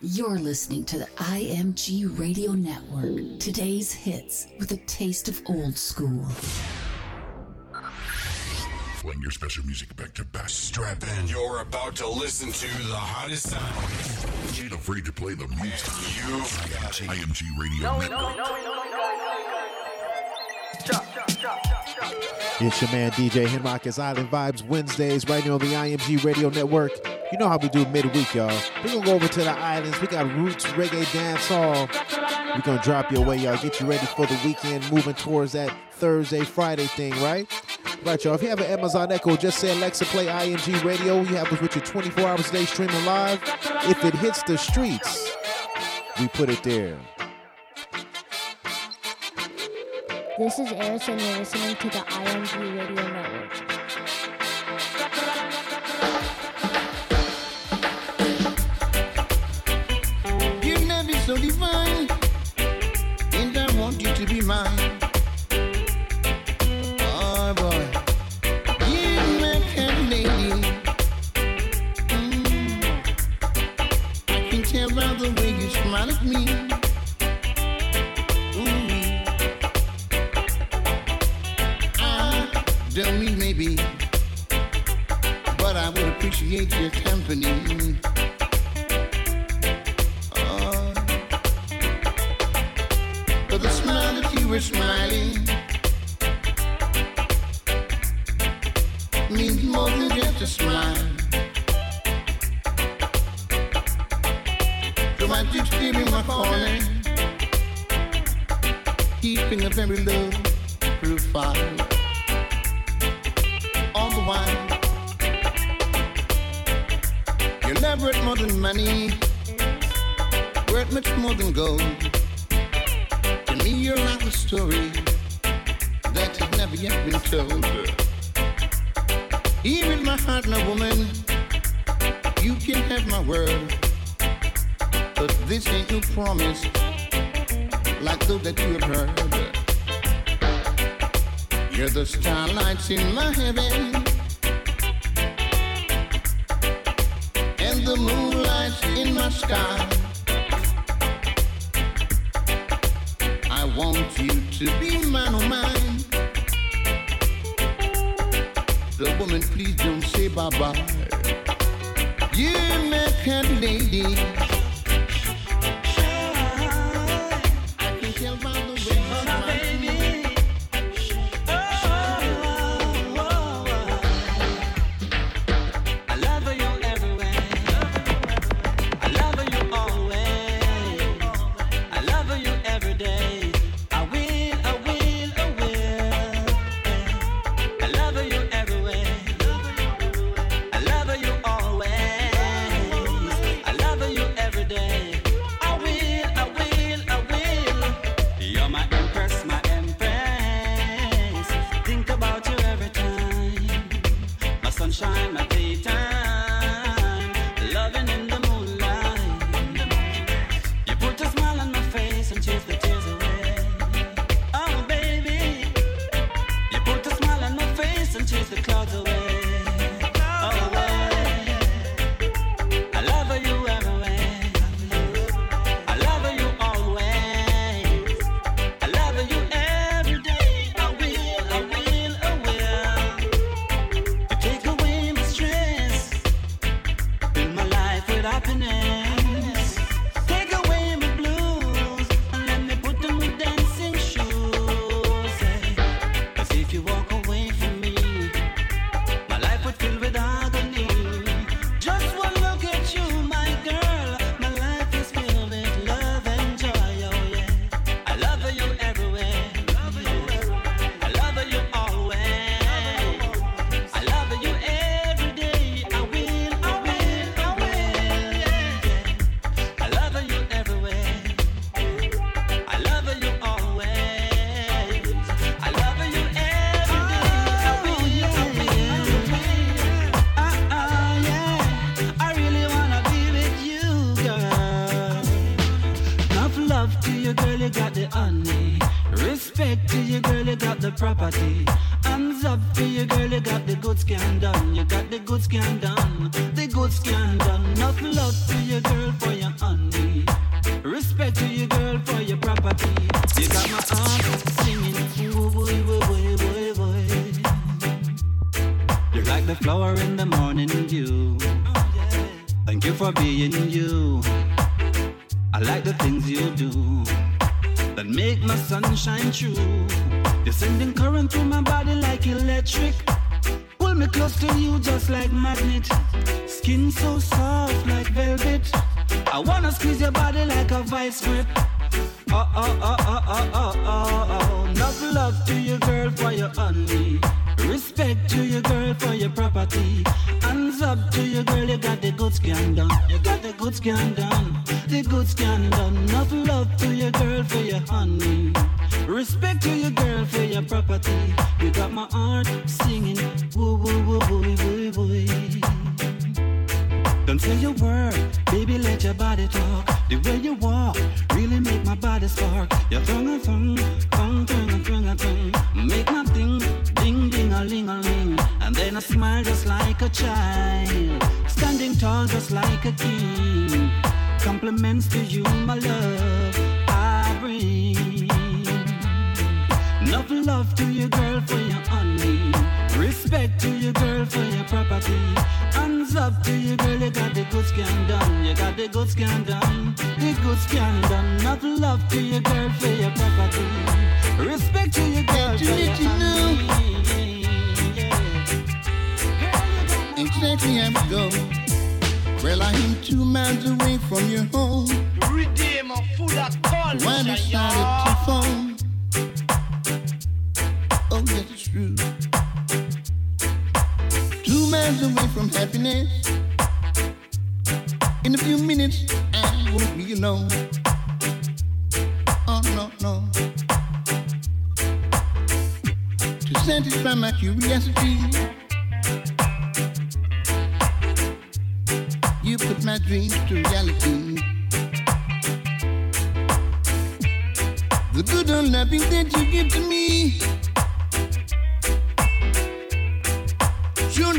You're listening to the IMG Radio Network. Today's hits with a taste of old school. Bring your special music back to back. Strap in. You're about to listen to the hottest sound. You ain't afraid to play the music. You've got. IMG Radio no, Network. No, no, It's your man DJ Henrock It's Island Vibes Wednesdays right here on the IMG Radio Network. You know how we do midweek, y'all. We're gonna go over to the islands. We got Roots Reggae Dance Hall. We're gonna drop your way, y'all. Get you ready for the weekend, moving towards that Thursday, Friday thing, right? Right, y'all. If you have an Amazon Echo, just say Alexa play IMG Radio. You have us with you 24 hours a day streaming live. If it hits the streets, we put it there. This is Eris, and you're listening to the IMG Radio Network. You never so divine, and I want you to be mine. create your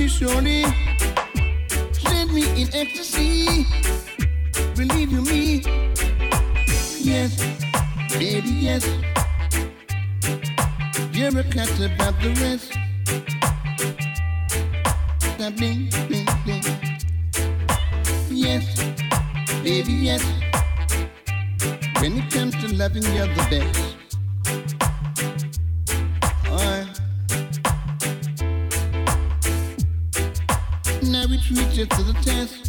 surely. Send me in ecstasy. Believe you me. Yes, baby, yes. You're a cat about the rest. That bling, bling. Yes, baby, yes. When it comes to loving, you're the best. to the test.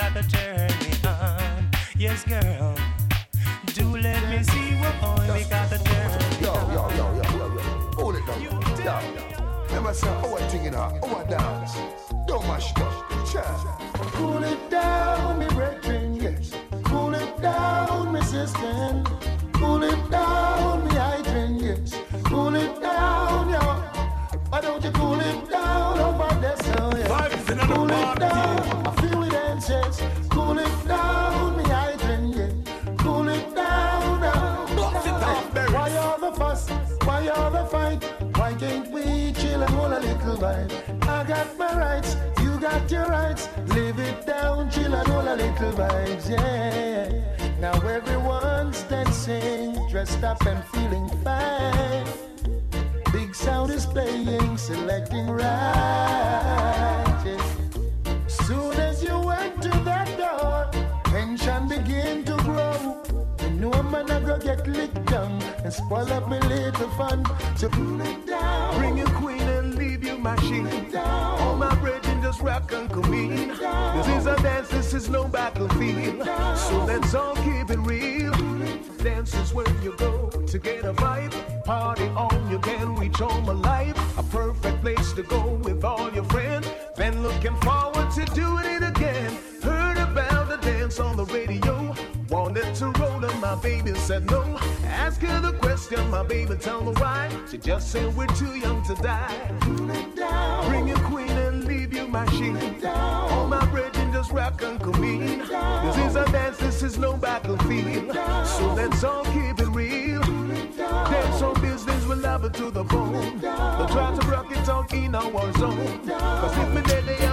Why because it turn me on. Yes, girl. Do let me see why because it turn me Yo, on. yo, yo, yo, yo, yo. Hold it down. Yo. Remember, say, oh, what thing in her? Oh, a dance. Don't mash it up. Chat. Cool it down, me brethren, yes. Cool it down, me sister. Chill and hold a little bite? I got my rights, you got your rights. Live it down, chill and hold a little vibes, yeah. Now everyone's dancing, dressed up and feeling fine. Big sound is playing, selecting right. yeah. Soon as you enter that door, tension begin to grow. You know a man a go get licked down and spoil up my little fun. So pull it down. Bring your queen and leave your machine. All my brethren just rock and come in. This is a dance, this is no battlefield. So let's all keep it real. Dance is where you go to get a vibe. Party on, you can reach home alive. A perfect place to go with all your friends. Been looking forward to doing it again. My baby said no. Ask her the question, my baby tell me why. She just said we're too young to die. Bring your queen and leave you your machine. All my brethren just rock and come in. This is a dance, this is no battlefield. So let's all keep it real. Dance on business, we love it to the bone. Don't try to rock it out in our zone. Cause if me dead,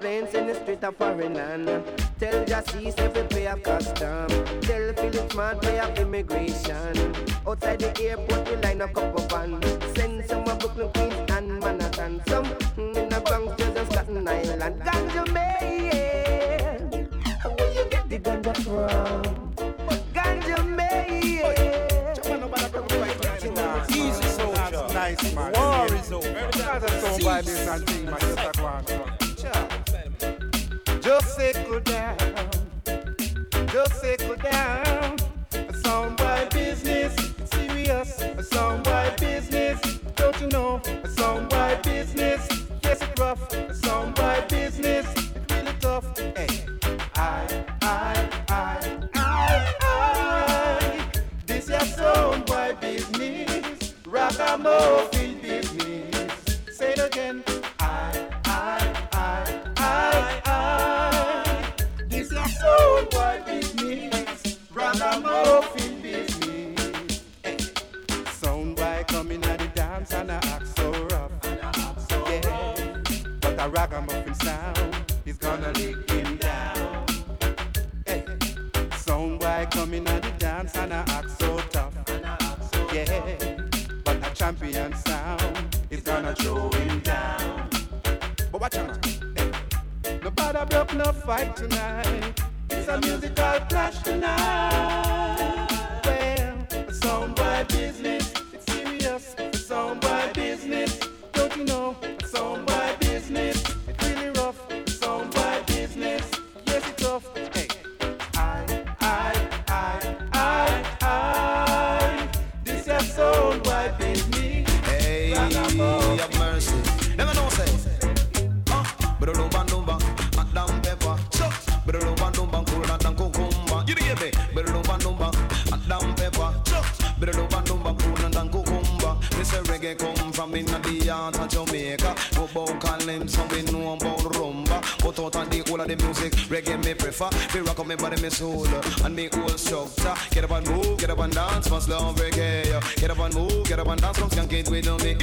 planes in the street of foreign Tell Jacis if we pay a custom. Tell Philip man pay a immigration. Outside the airport ese reggae con from in the heart of Jamaica. No about calling, so we know about rumba. But out on the whole of the music, reggae me prefer. Feel rock on me body, me soul, uh, and me whole structure. Get up and move, get up and dance, must love reggae. Get up and move, get up and dance, come skank it with me.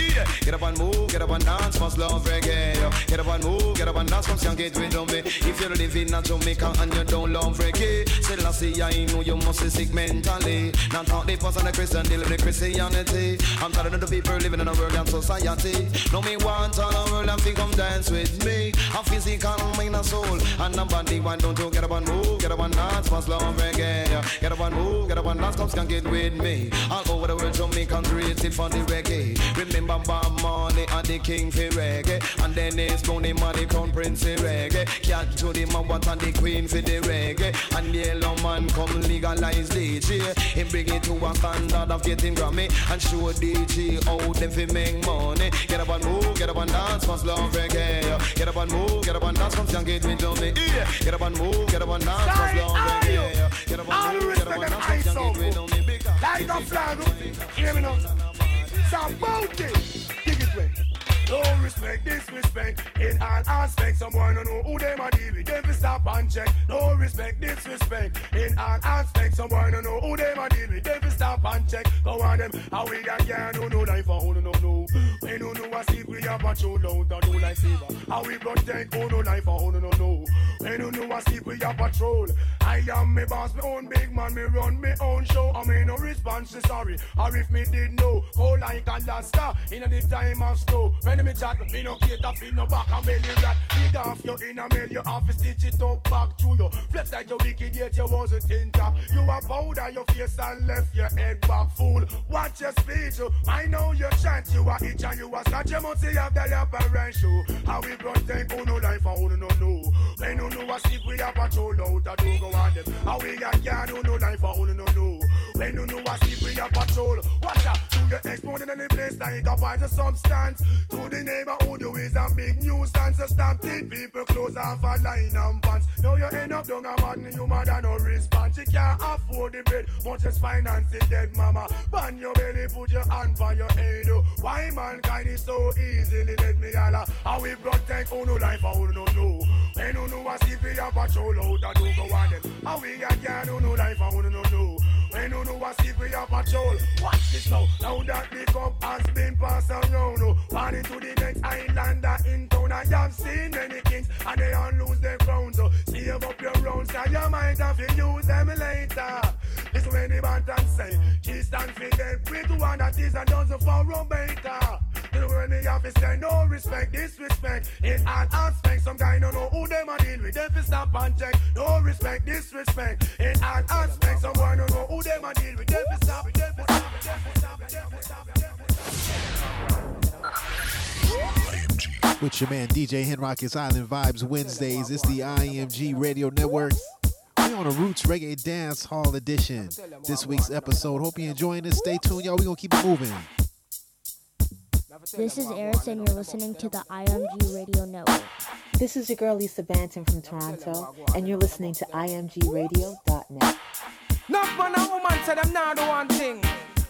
Get up and move, get up and dance, must love reggae. Get up and move, get up and dance, come skank it with me. If you're living in Jamaica and you don't love reggae, still I know you must be sick mentally. Not talk the person the Christian, with the Christianity. I'm tired of the people living in a world and society. No me want all the world and come dance with me. A physical, mind and soul, and a body. Why don't you get up and move, get up and dance, must love reggae. Get up and move, get up and dance, come skank it with me. All over the world, Jamaican created for the reggae. Remember Bob Marley and the king for reggae, and then it's Tony Man, the crown prince for reggae. Cat to the Mawat and the queen for the reggae, and the Yellowman come legalize DJ. He bring it to a standard of getting Grammy and show DJ how them fi make money. Get up and move, get up and dance, must love reggae. Get up and move, get up and dance, come sing it with me. Yeah. Get up and move, get up and dance, must love reggae. Get up and move, get up and dance, come sing it with me. Big up. Like a flag, hear me now. It way. No respect, disrespect in all aspects. Someone don't know who them a deal with. Them fi stop and check. No respect, disrespect in all aspects. Someone don't know who them a deal with. Them fi stop and check. Go on them. How we got can do no life for who no know. We no know a secret we a patrol out and do like saver. How we protect who no life for who no know. We no know a secret we a patrol. I am me boss, me own big man. Me run me own show. I me no response sorry. Or if me did know, go like Alaska in the time of snow. When me chat, me no cater fi no back and belly rat. Big off you in a mail, you have to stitch it up back to you. Flex like you wicked yet you wasn't in top. You a powder your face and left your head back fool. Watch your speech, oh. I know you chant, you a itch and you a scratch. You must see have the upper show. How we protect who no life and who no know. They no know a stick we a patrol out a do go on them. How we got can who no life and who no know. They no know a stick we a patrol. Watch out, the exploding in the place like a of substance. To the neighborhood, you is a big nuisance. So stop it, people close off a line and pants. Now you end up down a man, you and no response. You can't afford the bread, much as finance it dead mama. Ban your belly, put your hand for your head. oh. Why mankind is so easily let me holla? How we protect who no life who no know. They no know a a patrol out a do go on them. How we got can who no life or who no know. They no know a secret a patrol. Watch this now. Now that the cup has been passed around. Oh. On into the next islander in town. I have seen many kings and they all lose their crowns. So save up your rounds, cause you might have to use them later. This when the button say, she stand for get with one that is a dozen for Roberta. This when the office say, no respect, disrespect. In all aspects, some guy don't know who them a deal with. Them fi stop and check. No respect, disrespect. In all aspects, someone don't know who them a deal with. Them fi stop. With your man DJ Henrock, it's Island Vibes Wednesdays. It's the IMG Radio Network. We're on a Roots Reggae Dance Hall edition. This week's episode. Hope you're enjoying this. Stay tuned, y'all. We gonna keep it moving. This is Eris, and you're listening to the IMG Radio Network. This is your girl Lisa Banton from Toronto, and you're listening to imgradio.net. Enough man and woman say them now do one thing.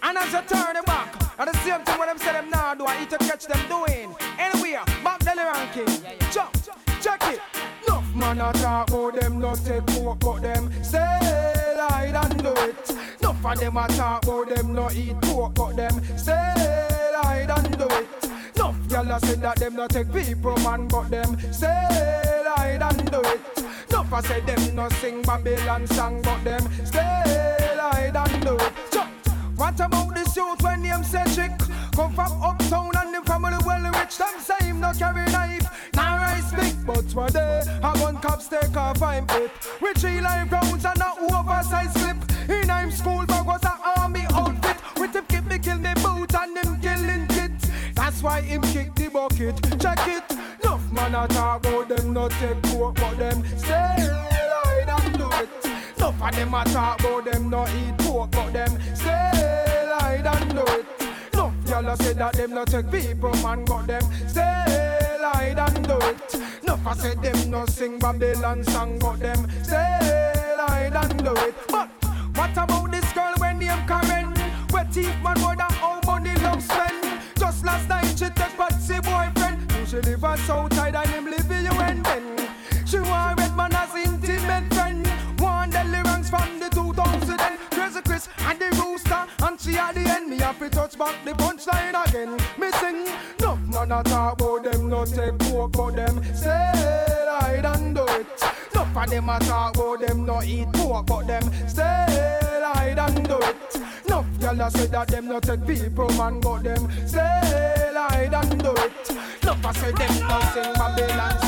And as you turn it back, at the same time when them say them now do, I eat to catch them doing. Anywhere, back Delly ranking. Jump, check it. Enough man a talk about them, not take coke, but them stay light and do it. Enough of them a talk about them, not eat pork, but them stay light and do it. Enough gyal a say that them not take people man, but them stay light and do it. Enough a say them no sing Babylon song, but them stay light and do it. What about this youth when name say chick? Come from uptown and the family well rich. Them say him no carry knife, now rice big. But one day, I one cops take off I'm it. With three live rounds and a oversized clip. In I'm school, but was a army outfit. With him keep me kill me boot and him killing kids. That's why him kick the bucket. Check it. Enough man a talk about them not take coke, but them stay light and do it. Enough of them a talk about them not eat pork, but them stay light and do it. Enough y'all say that them not take people man, but them stay light and do it. Enough I say them no sing Babylon song, but them stay light and do it. But what about this girl when name Karen? Where my man mother all money love spend? Just last night she take Patsy boyfriend. Who she live so tight and him live you and then. She want red man as intimate friend. One Delly Ranks from the 2000 and Crazy Chris and the rooster and she at the end. Me have to touch back the punchline again. Me sing man a talk about them, no take coke, but them say I don't do it. No for them a talk about them, no eat pork, but them say I don't do it. No gyal a say that them no take people, man, but them say I don't do it. No for say them no sing Babylon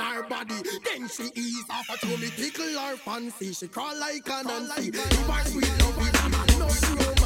on her body. Then she ease off a throw me tickle her fancy. She crawl like an auntie. If I sweet love with a man, no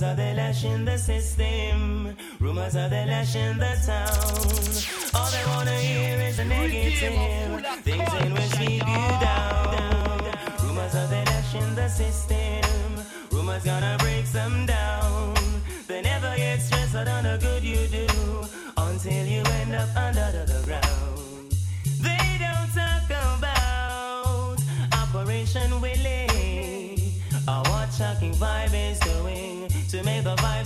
rumors of the lash in the system. Rumors of the lash in the town. All they wanna hear is a negative. Things in which keep you down. Rumors of the lash in the system. Rumors gonna break some down. They never get stressed out on the good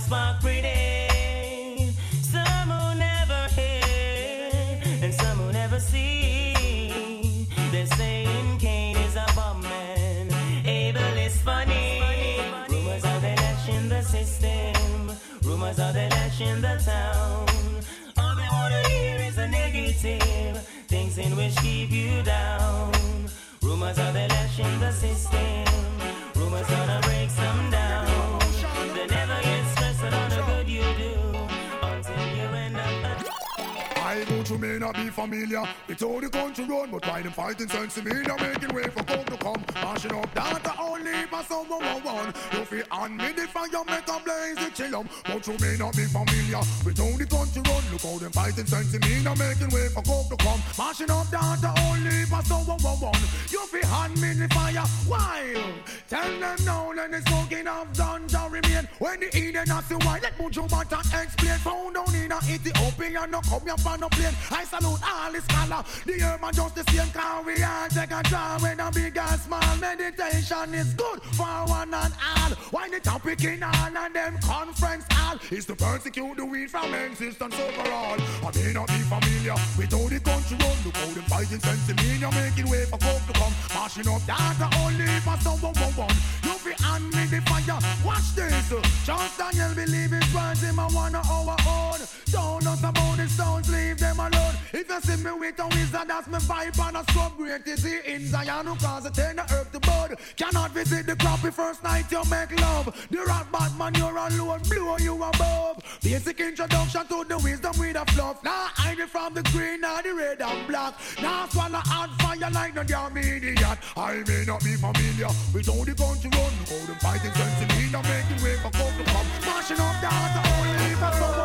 the. Some who never hear and some who never see. They're saying Cain is a bomb man, Abel is funny. Rumors are the lash in the system, rumors are the lash in the town. All they wanna hear is a negative, things in which keep you down. Rumors are the lash in the system. Rumors gonna break some down. They never I go to may not be familiar with all the country run, but why them fighting sense me now making way for folk to come. Mashing up data only for someone one one. You feel on me the fire make a blaze chill chill 'em. But you may not be familiar with all the country run. Look how them fighting sense me now making way for folk to come. Mashing up data only for someone one one. You feel on me the fire while tell them now then the smoking of ganja remain. When the Eden has to why let Buju Banton explain. Found down in a Ethiopia no come here for no plane. I salute all the scholar. The urban just the same car we all take a draw when a big and small meditation is good for one and all. Why the topic in all and them conference all is to persecute the weed from existence overall. I may not be familiar with all the country run. Look how them fighting sense making way for folk to come. Mashing up data only for someone one one. You be on me the fire. Watch this. Just Daniel believe it's right, him I wanna our own. Don't us about the stones, leave them alone. If you see me with a wizard, that's my vibe and a scrub great is he in Zion who cause it turn the earth to bud. Cannot visit the crappy first night you make love. The rock Batman you're alone, blow you above. Basic introduction to the wisdom with a fluff. Now hide it from the green or the red and black. Now swallow hot fire like no damn idiot. I may not be familiar with all the country run. How them fighting sense in me, making way for come to come. Mashing up the heart of some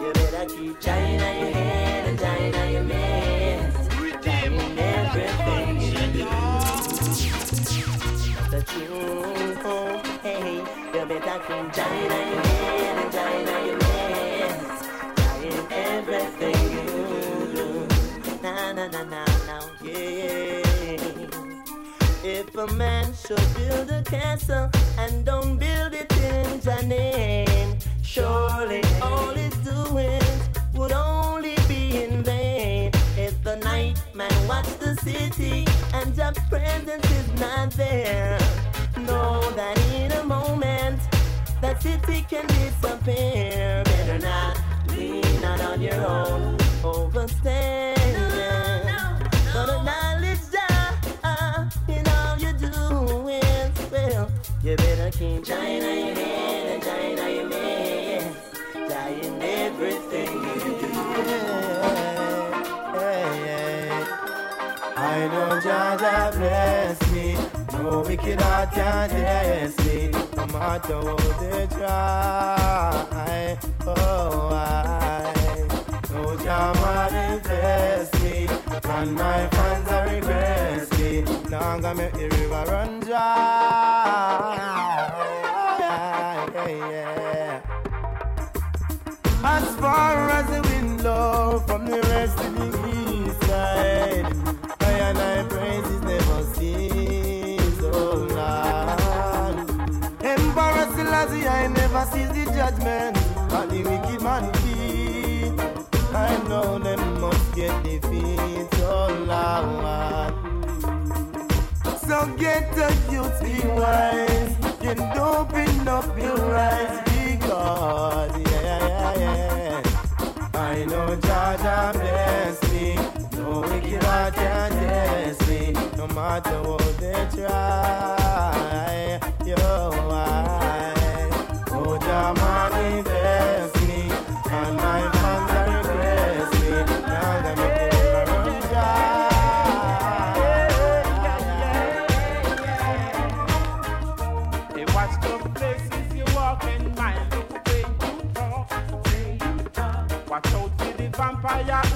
You better keep China your head and China your mess. Trying everything you do. Oh, hey, you better keep China your head and China your mess. Trying everything you do. Na na na na na, yeah. If a man should build a castle and don't build it in your name, surely all his doings would only be in vain. If the night man watch the city and your presence is not there, know that in a moment that city can disappear. Better not lean out on your own, overstand. You better keep China your head and China your man, everything you do. I know Jah Jah bless me. No wicked heart can test me. No matter what they try. Oh, I know Jah manifest me. And my fans are me. Now I'm gonna make the river run dry. As far as the wind blow from the rest of the east side, I and I praises never cease, oh Lord. Emperor Selassie, I never sees the judgment of the wicked man. I know them must get defeated, oh Lord. So get the youth, be wise, and open up your eyes, because, yeah, yeah, yeah. I know Jah Jah bless me, no wicked heart can test me, no matter what they try. Yo, I, oh Jah manifest the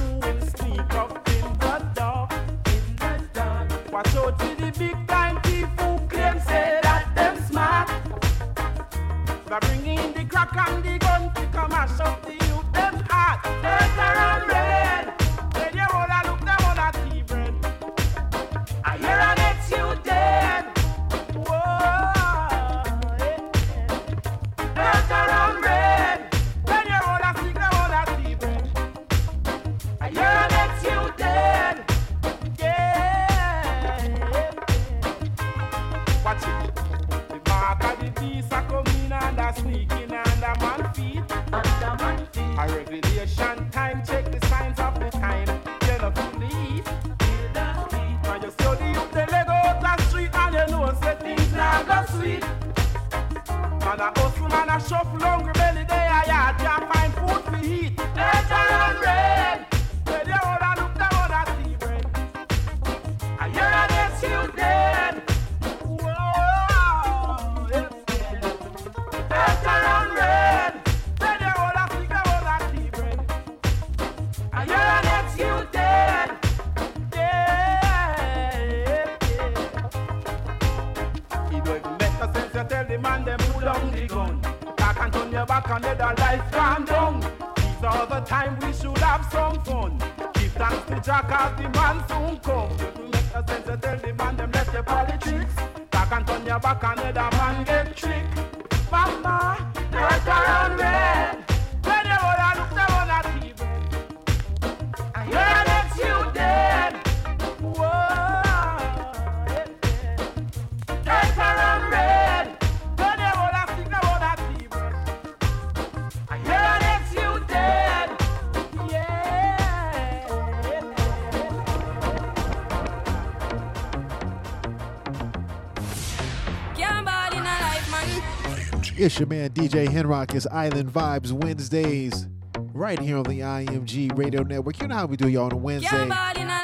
It's your man DJ Henrock. It's Island Vibes Wednesdays, right here on the IMG Radio Network. You know how we do, y'all, on a Wednesday.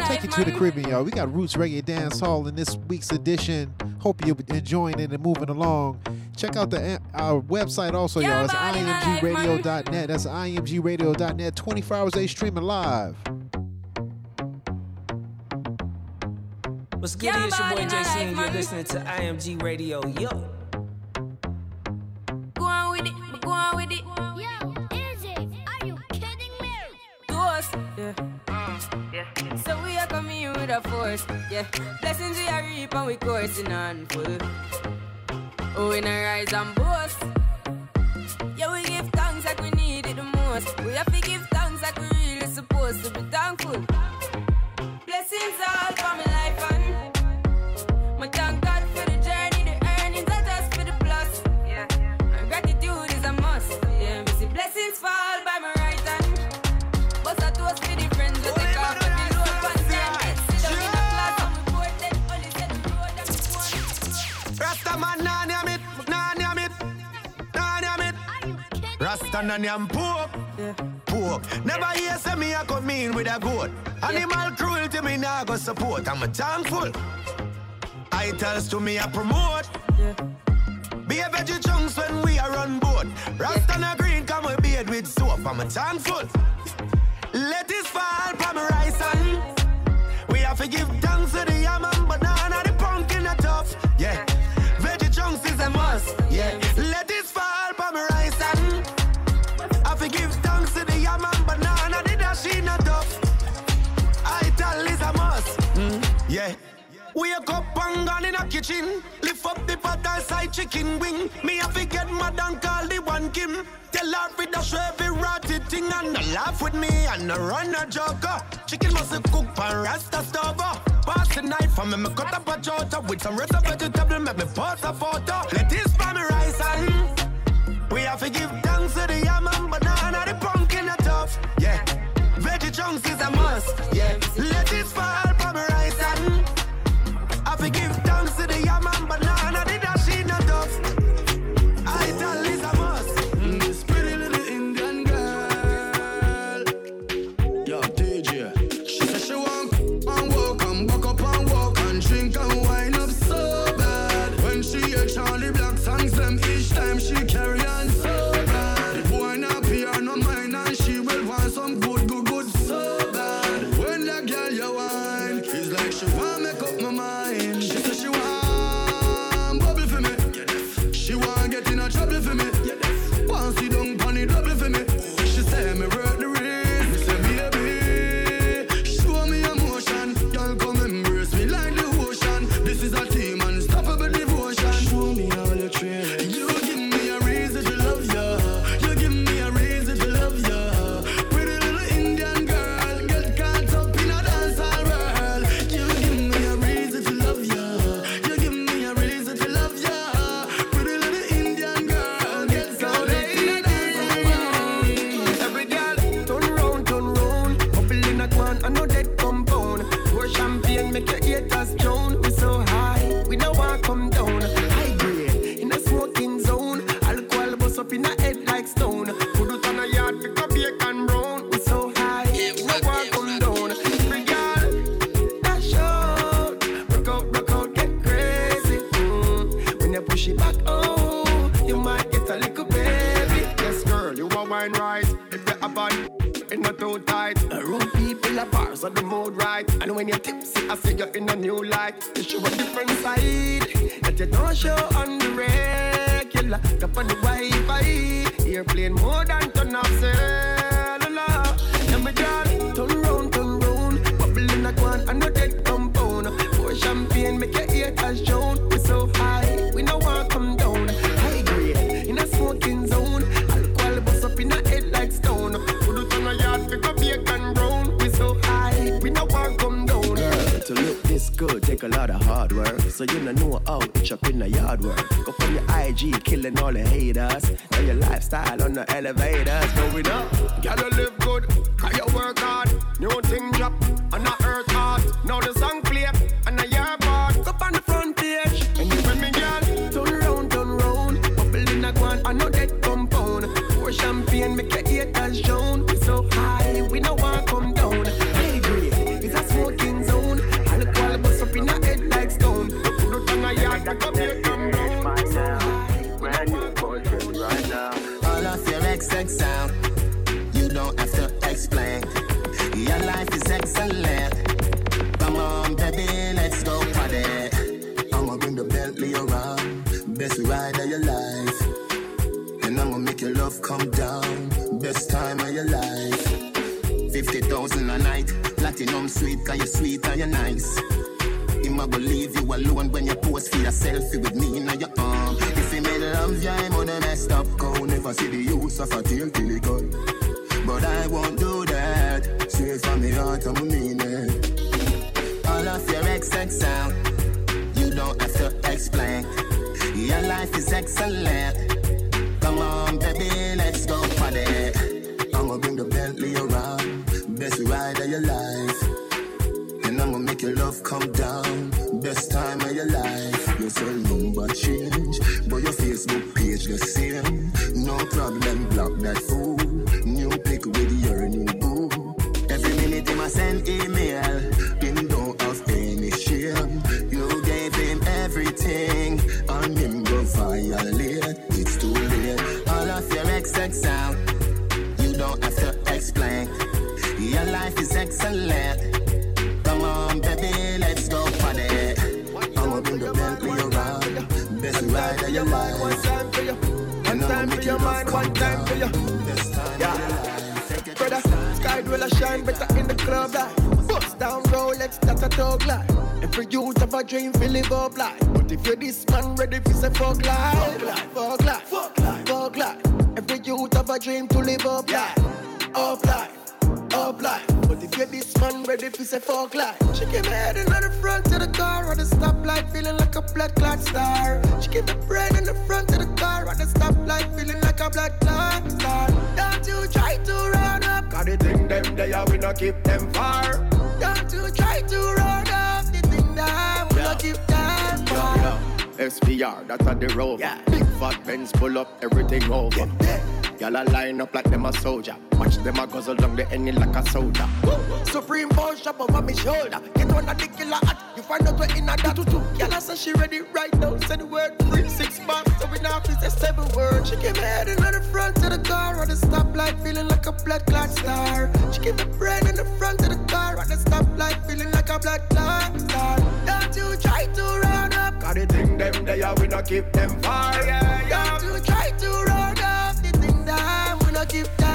Take you to the Caribbean, y'all. We got Roots Reggae Dance Hall in this week's edition. Hope you're enjoying it and moving along. Check out the our website also, y'all. It's imgradio.net. That's imgradio.net. 24 hours a day streaming live. What's good? It's your boy JC, and you're listening to IMG Radio. Yo. With a force, yeah. Blessings we are reap and we coursing on full. Oh, we not rise and boast. Yeah, we give thanks like we need it the most. We to it. Rasta nah name poop, poop. Never hear say me a come in with a goat. Animal cruelty me nah go support. I'm a thankful. Titles to me I promote. Be a veggie chunks when we are on board. Rasta na green come we beard with soap. I'm a thankful. Let this fall from rice and we have to give thanks to the yam and banana, the pumpkin a tough. Yeah, veggie chunks is a must. Yeah, Wake up and gone in a kitchen. Lift up the pot and side chicken wing. Me have to get mad and call the one Kim. Tell her with the every ratty thing and no laugh with me and no run a joker. Chicken must cook pan rasta stove. Pass the knife and me, me cut up a jota with some of vegetable. Make me pass a photo. Let this for me rice and we have to give thanks to the yam and banana, the pumpkin a tough. Yeah, veggie chunks is a must. Yeah, let this light. You show a different side that you don't show on the regular. Up on the Wi-Fi, airplane more than a lot of hard work. So you don't know how it's up in the yard work. Go from your IG, killing all the haters. Now your lifestyle on the elevators going up. Gotta live good, soldier. Watch them a guzzle down the ending like a soda. Supreme boss shop over my shoulder. Get one of the killer hat. You find out where in a that. Y'all say she ready right now. Say the word three, six months. So we now say seven words. She give me head in the front of the car at the stoplight, feeling like a blood clot star. She give me brain in the front of the car at the stoplight, feeling like a blood clot star. Don't you try to run up, Cause the thing them there we not keep them far. Yeah, yeah. Don't you try to run up, the thing that we not keep them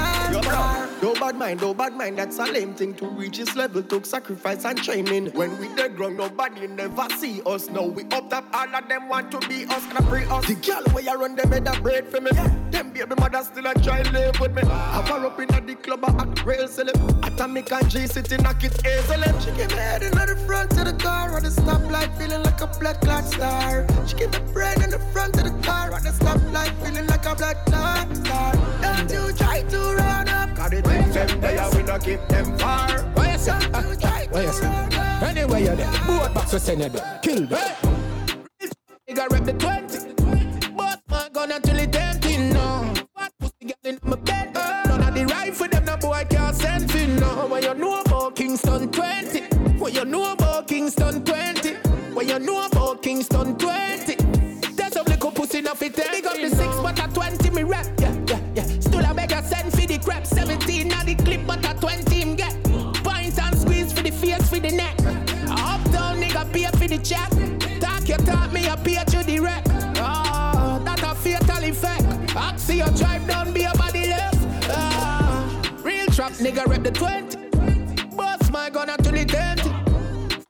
far. No bad mind, no bad mind, that's a lame thing to reach this level. Took sacrifice and training. When we dead ground, nobody never see us. Now we up top, all of them want to be us and pray us. The girl where you run them head a bread for me. Yeah. Them baby mother still a try live with me. Have her up in the club, I act real silly. Atomic and G City knock it easily. She give me head in the front of the car at the stoplight, feeling like a blood clot star. She give me brain in the front of the car at the stoplight, feeling like a blood clot star. Don't you try to run up, Cause the things them there we not keep them far. Why you say? Why you say? Anyway you're there, boat box we send you there. Kill them. Nigga rep the 20. But my gun until it empty now. What pussy girl in my bed? None of the rifle them no boy can't send for no. What you know about Kingston 20? What you know about Kingston 20? What you know about Kingston 20? There's some little pussy enough it eh? Big up the six but a 20 me rap. Yeah, a send for the crap. 17 now the clip but a 20 him get. Points Point and squeeze for the face for the neck. Uptown nigga pay for the check. Talk your talk me a pay to the wreck. Ah, that a fatal effect. Oxy you drive down be a body left. Ah, real trap nigga rep the 20. Bust my gun until empty.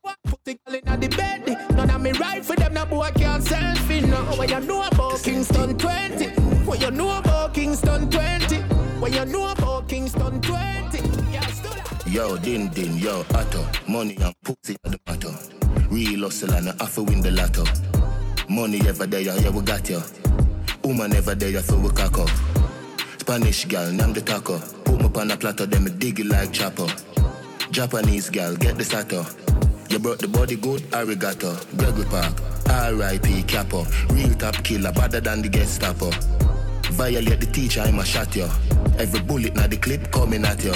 What put the girl in the bed? None of me right for them, no boy can't for no. What you know about Kingston 20? What you know about Kingston 20? What you know about Kingston 20? Yo, din din, yo, atto. Money and pussy are the matter. Real hustle and I have to win the lotto. Money ever there, yeah, we got you. Woman ever there, so we cock up. Spanish gal, name the taco. Put me on a platter, then me dig it like chopper. Japanese gal, get the sato. You brought the body good, arigato. Gregory Park, R.I.P. Capo. Real top killer, better than the Gestapo. Violate the teacher, I'ma shot you. Every bullet na the clip coming at you.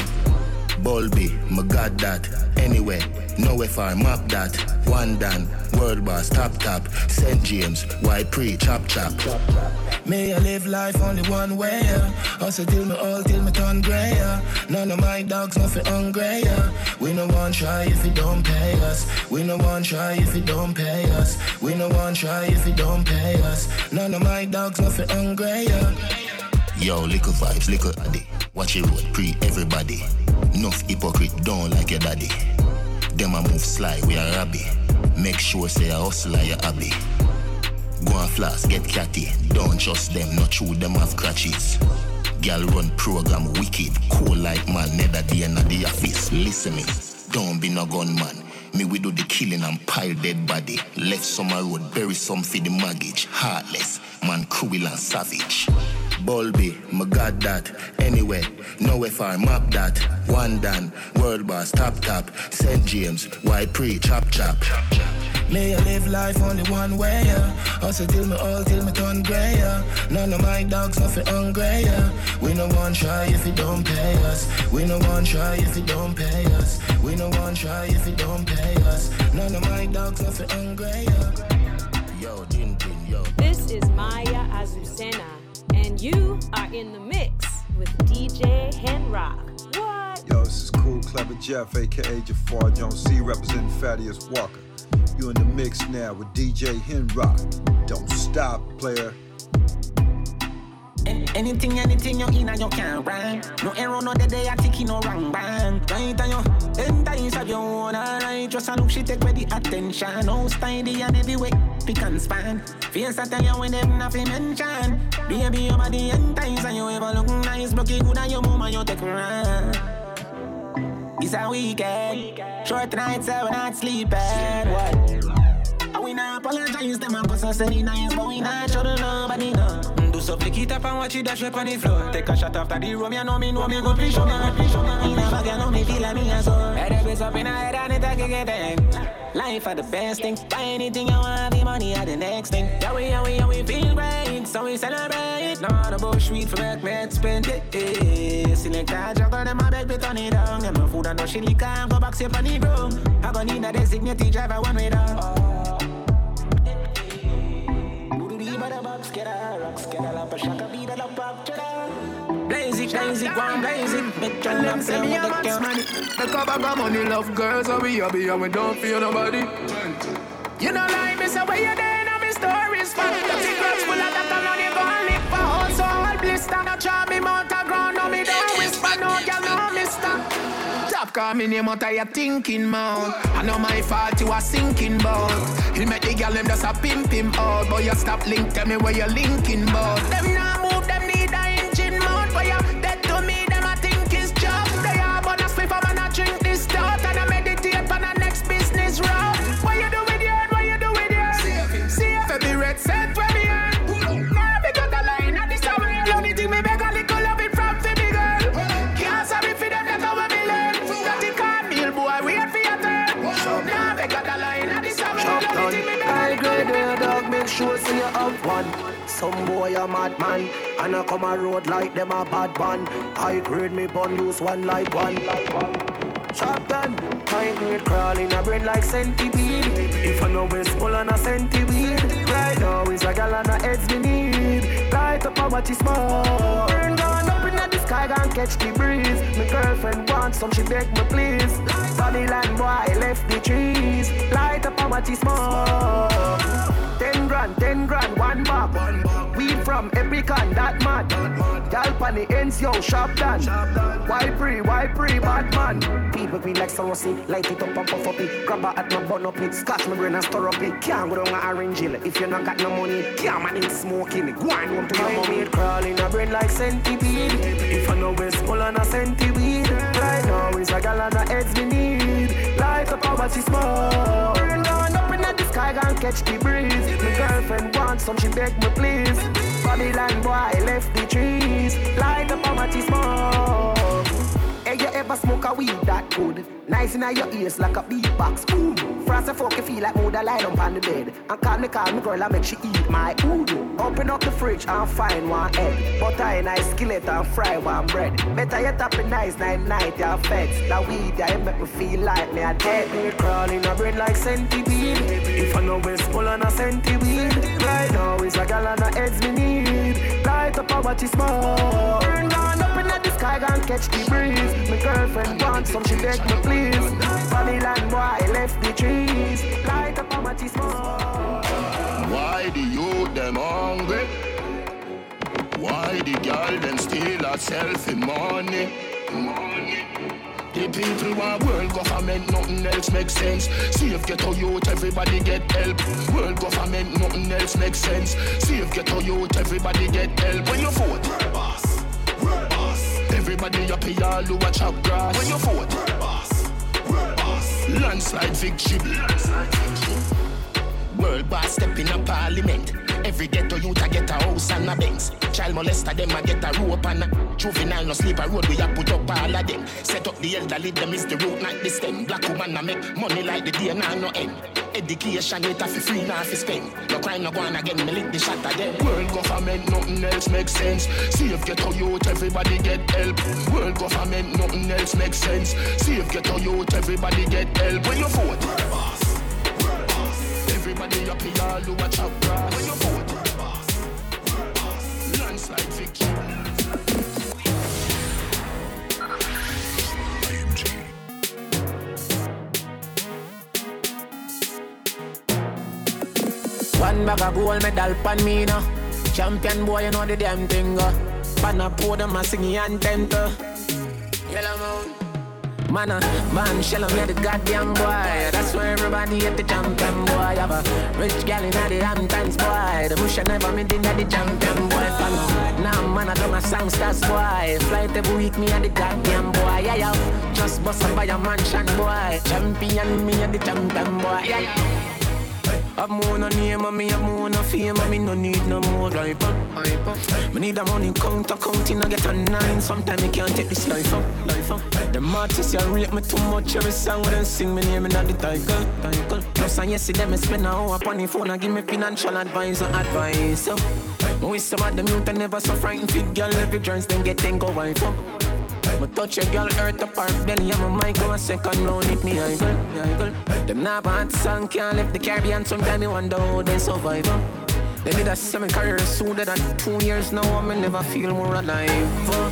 Bulby, my god that. Anyway, nowhere far map that. One done, world boss, top top. St. James, why pre, chop chop. May I live life only one way, yeah. Also till me all, till me turn grey, yeah. None of my dogs nothing hungry, yeah. We no one try if you don't pay us. We no one try if you don't pay us. We no one try if you don't pay us. None of my dogs nothing hungry, yeah. Yo, liquor vibes, liquor addy. Watch it road, pre everybody. Enough hypocrite, don't like your daddy. Them a move sly, we are rabby. Make sure say a hustler your hobby. Go and flask, get catty. Don't trust them, not true, them have crutches. Girl run program wicked, cool like man, neither the end of the office. Listen me, don't be no gunman. Me we do the killing and pile dead body. Left some a road, bury some for the mortgage. Heartless, man cruel and savage. Bulby, my god that. Anyway, nowhere far map that. One done, world boss, top top. St. James, why pre, chop chop. May I live life only one way, yeah. Also till me all, till me turn grey, yeah. None of my dogs nothing hungry, yeah. We no one try if you don't pay us. We no one try if you don't pay us. We no one try if you don't pay us. None of my dogs nothing hungry, yeah. Yo, din din, yo. This is Maya Azucena, you are in the mix with DJ Henrock. What? Yo, this is Cool Clever Jeff, aka Jafar Jones C, representing Thaddeus Walker. You in the mix now with DJ Henrock. Don't stop, player. An- Anything, anything you in and you can rhyme. No error, no dead day, I think no wrong bang. Right and you enter inside your own alright. Just a look, she take where the attention. No style and everywhere, pick and span. Face I tell you when them nothing mention. Baby, your body entice and you ever look nice. Look good and your mama, you take run. It's a weekend. Short nights, I will not sleep at what? And we not apologize, them and cause I say nice, but we not show to nobody, no. So flick it up and watch it dash up on the floor. Take a shot after the room, you know me, know me good fish, show me good fish, show me. In a bag, you know me feel like me a soul. Head up is up in a head and it a kick it in. Life are the best thing. Buy anything you want, the money are the next thing. Yeah, we, yeah, we, yeah, we feel great, so we celebrate. No, the bush sweet for back, man, spend it. eh. Select a juggle, them a beg, we turn it down. Get my food and no liquor, and go back safe on the room. I gon' need a designated driver one way down. Blaze it, blaze it, go and blaze it. Make your Them say me a they box care. money. The cover got money, love girls, and we happy and we don't feel nobody. You know like me, say where you there, now me stories fat. The secrets full of that money, go and live for house, so all blister. No charm me mount call me name out of your thinking mouth. I know my fault you are sinking boat. You make the girl them just a pimp him out, but you stop link, tell me where you're linking bout. Them now move, them sure see you have one. Some boy a madman, and I come a road like them a bad man. High grade me bun use one like one. Chop down. High grade crawling a brain like centipede. If I know it's full on a centipede. Right now is a gal and a heads me need. Light up a watch it small. Burn gone up in the sky, gone catch the breeze. My girlfriend wants some, she beg me please. Babylon boy I left the trees. Light up a watch it small. Ten grand, ten grand, one bob. We from Epicon, that mad. Gal pan the ends, yo, shop done. Why pre, why pre, bad man? People be like Sarosi, light it up and puff up it. Grab a at my bun up it, scotch my brain and stir up it. Can't go down a orange hill if you not got no money. Can't man it smoking, go on home to your mommy. crawling a brain like centipede. If I know it's full on a centipede. Right now is a gal and a heads we need. Light up a watch small. Burn sky, gonna catch the breeze. My girlfriend wants some, she beg me please. Babylon boy I left the trees. Light up a watch small. Hey, you ever smoke a weed that good? Nice in your ears like a beatbox. Ooh. Frost and fuck you feel like mood I lie down on the bed. And call me, call me girl, I make she eat my food. Open up the fridge and find one egg. Butter in a skillet and fry one bread. Better yet up in nice night night, your feds. That weed, yeah, make me feel like me a dead. Crawling a bread like centipede. If I know West full on a centipede. Right now is a gal and a heads me need. Light up a watch it smoke. Burn down up in the sky and catch the breeze. My girlfriend wants some, she beg me please. Babylon boy left the trees. Light up a watch it smoke. Why the youth them hungry? Why the girl them steal herself in money? Money. The people want world government, nothing else makes sense. Safe ghetto youth, everybody get help. World government, nothing else makes sense. Safe ghetto youth, everybody get help. When you vote, world boss, world boss. Everybody up here, all who a chop grass. When you vote, world boss, world boss. Landslide victory, landslide victory. World boss step in a parliament. Every ghetto youth a get a house and a Benz. Child molester them a get a rope and a juvenile no sleep a road we a put up all of them. Set up the elderly them is the root not the stem. Black woman a make money like the day now no end. Education it a free now fi spend. No crime no go on again me lick the shot again. World government nothing else makes sense. Safe ghetto youth everybody get help. World government nothing else makes sense. Safe ghetto youth everybody get help. When you vote. Everybody here, all who chop grass. When you vote. Landslide. One bag of gold medal pan me now. Champion boy, you know the damn thing. Uh. Pan a podium, I sing anthem. Yellow moon. Man, uh, man, shell me the goddamn boy. That's why everybody at the champion boy. Have a rich gal in the Hamptons boy. The bush never made in the champion boy. Fan. Now, man, I do my songsters boy. Flight every week, me and the goddamn boy. Yeah, yeah. Just bust up by a mansion boy. Champion, me and the champion boy. Yeah, yeah. I'm more no name and me, I'm more no fame and me no need no more life up. Me need a money count, counting, I get a nine. Sometimes me can't take this life up, life up. The artists you rate me too much every song when they sing me name in the title, title. Plus and them me spend a hour upon the phone and give me financial advice and advice. So, we some of them youth and never so frightened fit girl every joints then get ten go wife up. Me touch a girl earth up her belly and my mic go a second round hit me I girl. Them not bad song can't left the Caribbean sometime me wonder how they survive. Uh. They did a seven career sooner than two years now and me never feel more alive. uh.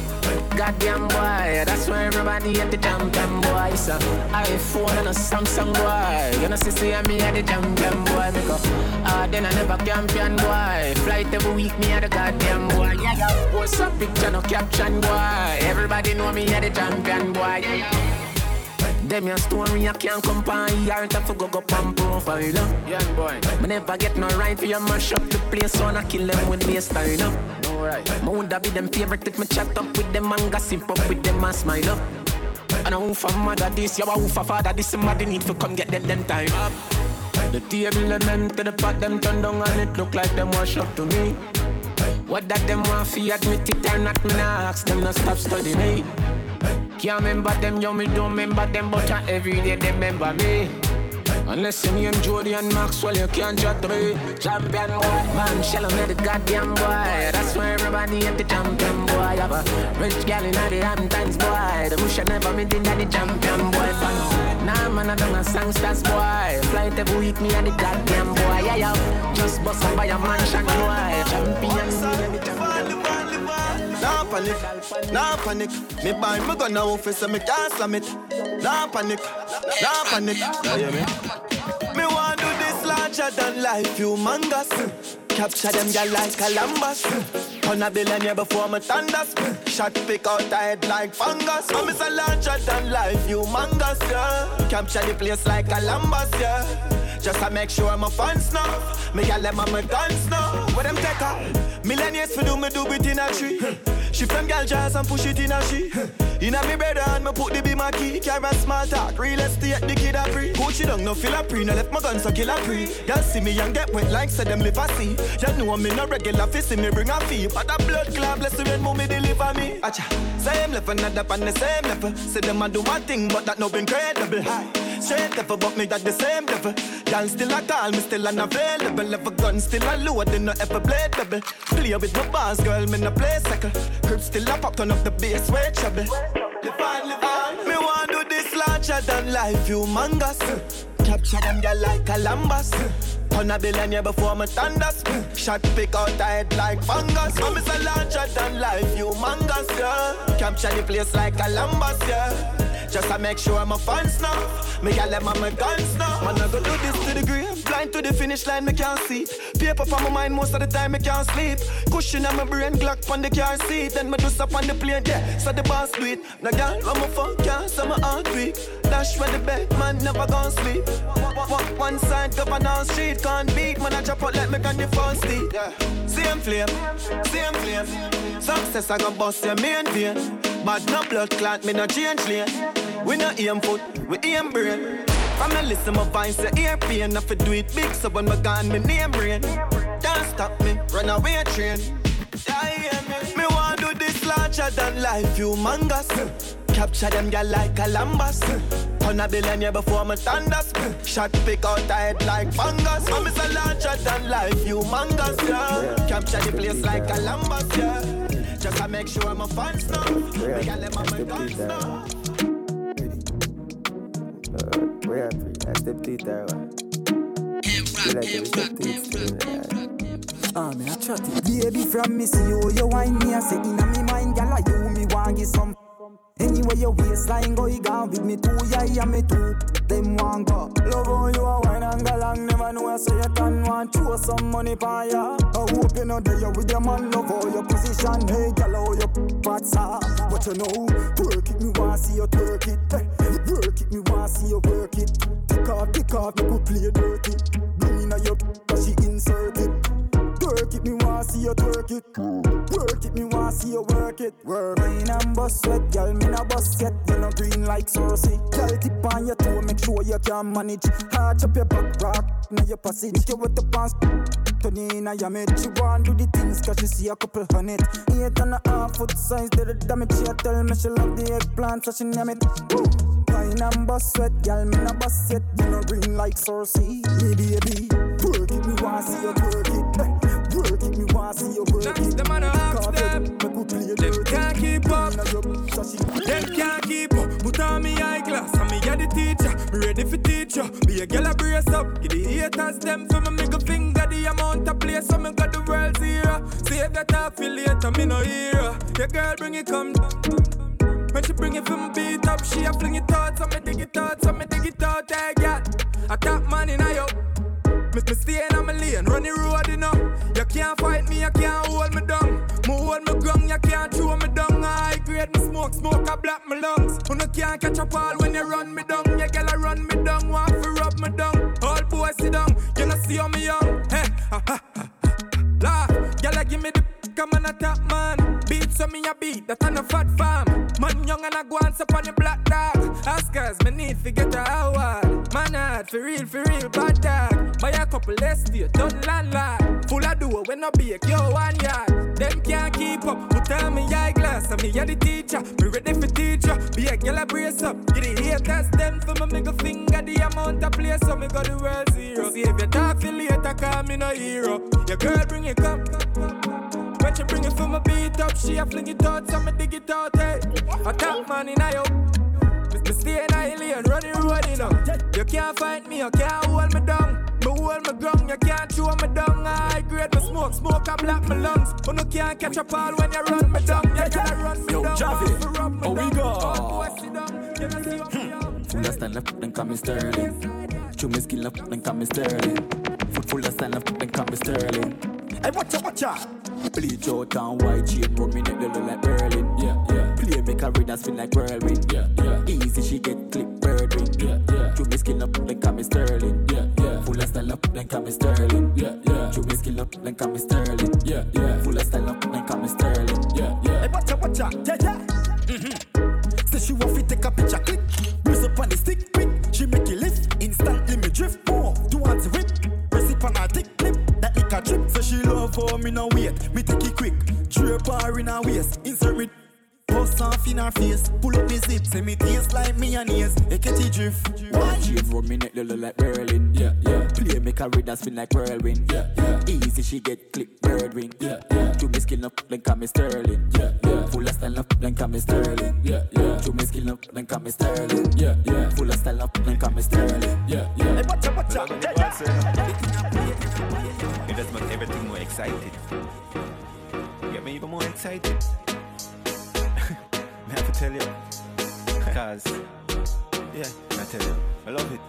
Goddamn boy, that's why everybody at the champion boy. So iPhone and a Samsung boy. You know see see me at the champion boy. Me go, ah then I never champion boy. Flight every week me at the goddamn boy. Yeah yeah. Post a picture no caption boy. Everybody know me at the champion boy. Yeah yeah. Them your story, I can't compare. You aren't have to go up and profile. Young boy, me never get no right for you mash up the place, so I kill them with me style. Uh. Alright, me woulda be them favorite if me chat up with them and gossip up with them and smile up. And a who for mother this, you a who for father this, somebody need to come get them them time up. The table and them to the pot, them turn down and it look like them wash up to me. What that them want fi admit it or not, me nah ask them not stop studying me. Can't remember them, yo, me don't remember them, but uh, every day they remember me. Unless you name Jody and Maxwell, you can't to me. Champion boy, man, shell on the goddamn boy. That's why everybody at the champion boy. Have a rich gal in the Hamptons boy. The bush I never meet in the champion boy. Fan. Nah, man, I don't a songsters boy. Flight every week, me and the goddamn boy. Yeah, yeah. Just bust up by a mansion boy. Champion, me and the champion Nah panic, nah panic. Me buy me gun now office so me can't slam it. Nah panic, nah panic. Yeah, yeah, me. Me want do this larger than life, humongous. Capture them girl like Columbus. Turn a billionaire before me thunders. Shot pick out the head like fungus. I'm a larger than life, humongous, yeah. Capture the place like Columbus, yeah. Just to make sure my fans know. Me gal them on my guns now. What them take out? Millionaires for do me do it in a tree. She them gal jazz and push it in a she. In a me brother and me put the be my key. Carry a small talk, real estate the kid a free. It down, no feel a pre, no left my gun so kill a pre. Y'all see me and get wet like say them live a see. Y'all know me no regular fi see me bring a fee. But a blood clot bless the when mommy deliver me. Acha, same level, not up on the same level. Say them a do my thing, but that no incredible. High. Straight level, but me that the same level. Y'all still a call, me still unavailable. Ever gun still a load, they no ever blade double. Play with my bars, girl, me no play second. Crib still a pop, turn up the bass, way trouble. Live on, live on. Me want do this larger than life, humongous. Capture them, girl, like Columbus. Turn a billionaire before me thunders. Shot pick out head like fungus. Come is a larger than life, humongous, yeah. Capture the place like Columbus, yeah. Just to make sure my fans know. Me gal on my guns now. Man, I go do this to the grave. Blind to the finish line, me can't see. Paper for my mind most of the time, me can't sleep. Cushion on my brain, Glock on the car seat. Then me just up on the plane, yeah. So the boss do it. Now, gal, when my phone can't, so my heart weak. Dash where the bed, man, never gonna sleep. One, one side, governor street, can't beat. Man, I chop out like me can the first seat. Yeah. Same flame, same flame. Success, I gon' bust your main vein. But no blood clot, me no change lane. We no aim foot, we aim brain. From me listen my voice, your ear pain. Enough to do it big, so when my gun, me name rain. Don't stop me, run away train. Yeah, yeah, me. me want do this larger than life, humongous. Capture them gal like Columbus. Turn a billionaire before my thunders. Shot pick out head like fungus. I'm a larger than life, humongous, yeah. Capture the place like Columbus, yeah. Just to make sure my fans know. Me gal them on my guns now. Where are we? I to. Feel like we step to it still. Ah, me a chat it. Baby from me see you, you wine me. I say inna me mind, gyal, you me want give some. Anyway, your waistline go, you gone with me too, yeah, yeah, me too. Them want go. Love how you a wine and go long, never know I say you can want throw some money pa ya. I hope you know that you with your man, love how your position, hey, gyal, how your parts are. But you know, twerk it, me want see you twerk it. Work it, me want see you work it. Take off, take off, me could play dirty. Bring in a your, cause she insert it. Work it, me want see you twerk it. Work it, me want see you work it. Work mine and bust sweat, girl, me no bust yet. You no green like Cersei. Girl, tip on your toe, make sure you can manage. Arch up your back, rock, now your passage. You with the pants, turn in your mid. She want do the things, cause she see a couple hundred. Eight and a half foot size, did the damage. She tell me she love the eggplant, so she name it. Woo. Mine and bust sweat, girl, me no bust yet. You no green like Cersei. Me baby, work it, me want see you twerk it. Work it, me want see you work it. Them ask them. Them can't keep up. Them can't keep up. Put on me eyeglass and me a the teacher. Me ready for teach you. Be a girl a brace up. Give the haters them for me middle finger. The amount of place so me got the world zero. Save that affiliate me no hero. Your girl bring it come. When she bring it from beat up, she a fling it out, so me dig it out, so me dig it out, hey girl. I man in a yo. Me, me stay in my lane, run the road, you know. You can't fight me, you can't hold me down. Me hold me ground, you can't throw me down. I grade me smoke, smoke I black my lungs. You no can't catch a ball when you run me down. You girl run me down, want to rub me down. All boys sit down, you no see how me young. Hey, ha ha ha. Laugh, girl give me the come on a top man. Beat so me a beat, that on a fat farm. Man young and I go and up on the black dog. Oscars, me need to get a award. Man hard, for real, for real, bad dog. Buy a couple less estate, done landlord. Dough when no bake, yo one yard. Them can't keep up, put on me eyeglass. And me a the teacher, me ready for teacher. Be a girl a brace up. Get the haters, them for my middle finger. The amount of place, so me got the world zero. See if you talk for later, call me no hero. Your girl bring it up. When she bring it for my beat up, she a fling it out, so me dig it out, hey. I top man in a yo. Stay in a lane, running road, you know. You can't fight me, you can't hold me down. Me hold me ground, you can't throw me down. I grade me smoke, smoke I black my lungs. But no can't catch a ball when you run me down. You gotta run me Yo, down. Javi, oh we go? Hmm. Full of stand up, then call me Sterling. Chew me skin up, then come me Sterling. Foot full of stand up, then call me Sterling. Hey, watch out, watch out. Bleach out and white chain, run me neck, they look like Berlin. Yeah, yeah. Play make a reader spin like whirlwind. Yeah, yeah. Easy, she get clip bird ring. Yeah, yeah. Chew me skin up, then call me Sterling. Style up, then call me Sterling. Yeah, yeah. Chew me skin up, then call me Sterling. Yeah, yeah. Full of style up, then call me Sterling. Yeah, yeah. Hey, watch watcha, yeah, yeah. Mm-hmm. Say she want fi take a picture, click. Brace up on the stick, quick. She make it lift, instantly me drift. More, do want to rip. Press it on her thick clip, that lick a trip. So she love for me no wait, me take it quick. Drape her in her waist, insert me. Bust off in her face, pull up me zip, say me taste like mayonnaise. A catchy drift. Why? She run me neck look like Berlin. Yeah, yeah. Play make her read spin like whirlwind. Yeah, yeah. Easy she get click bird wing. Yeah, yeah. Do me skin up then call me Sterling. Yeah, yeah. Full of style up then call me Sterling. Yeah, yeah. Do me skin up then call me Sterling. Yeah, yeah. Full of style up then call me Sterling. Yeah, yeah. Hey, watch out, watch out. Yeah, It just makes everything more excited. Get me even more excited. I have to tell you. Cause, yeah, I tell you, I love it.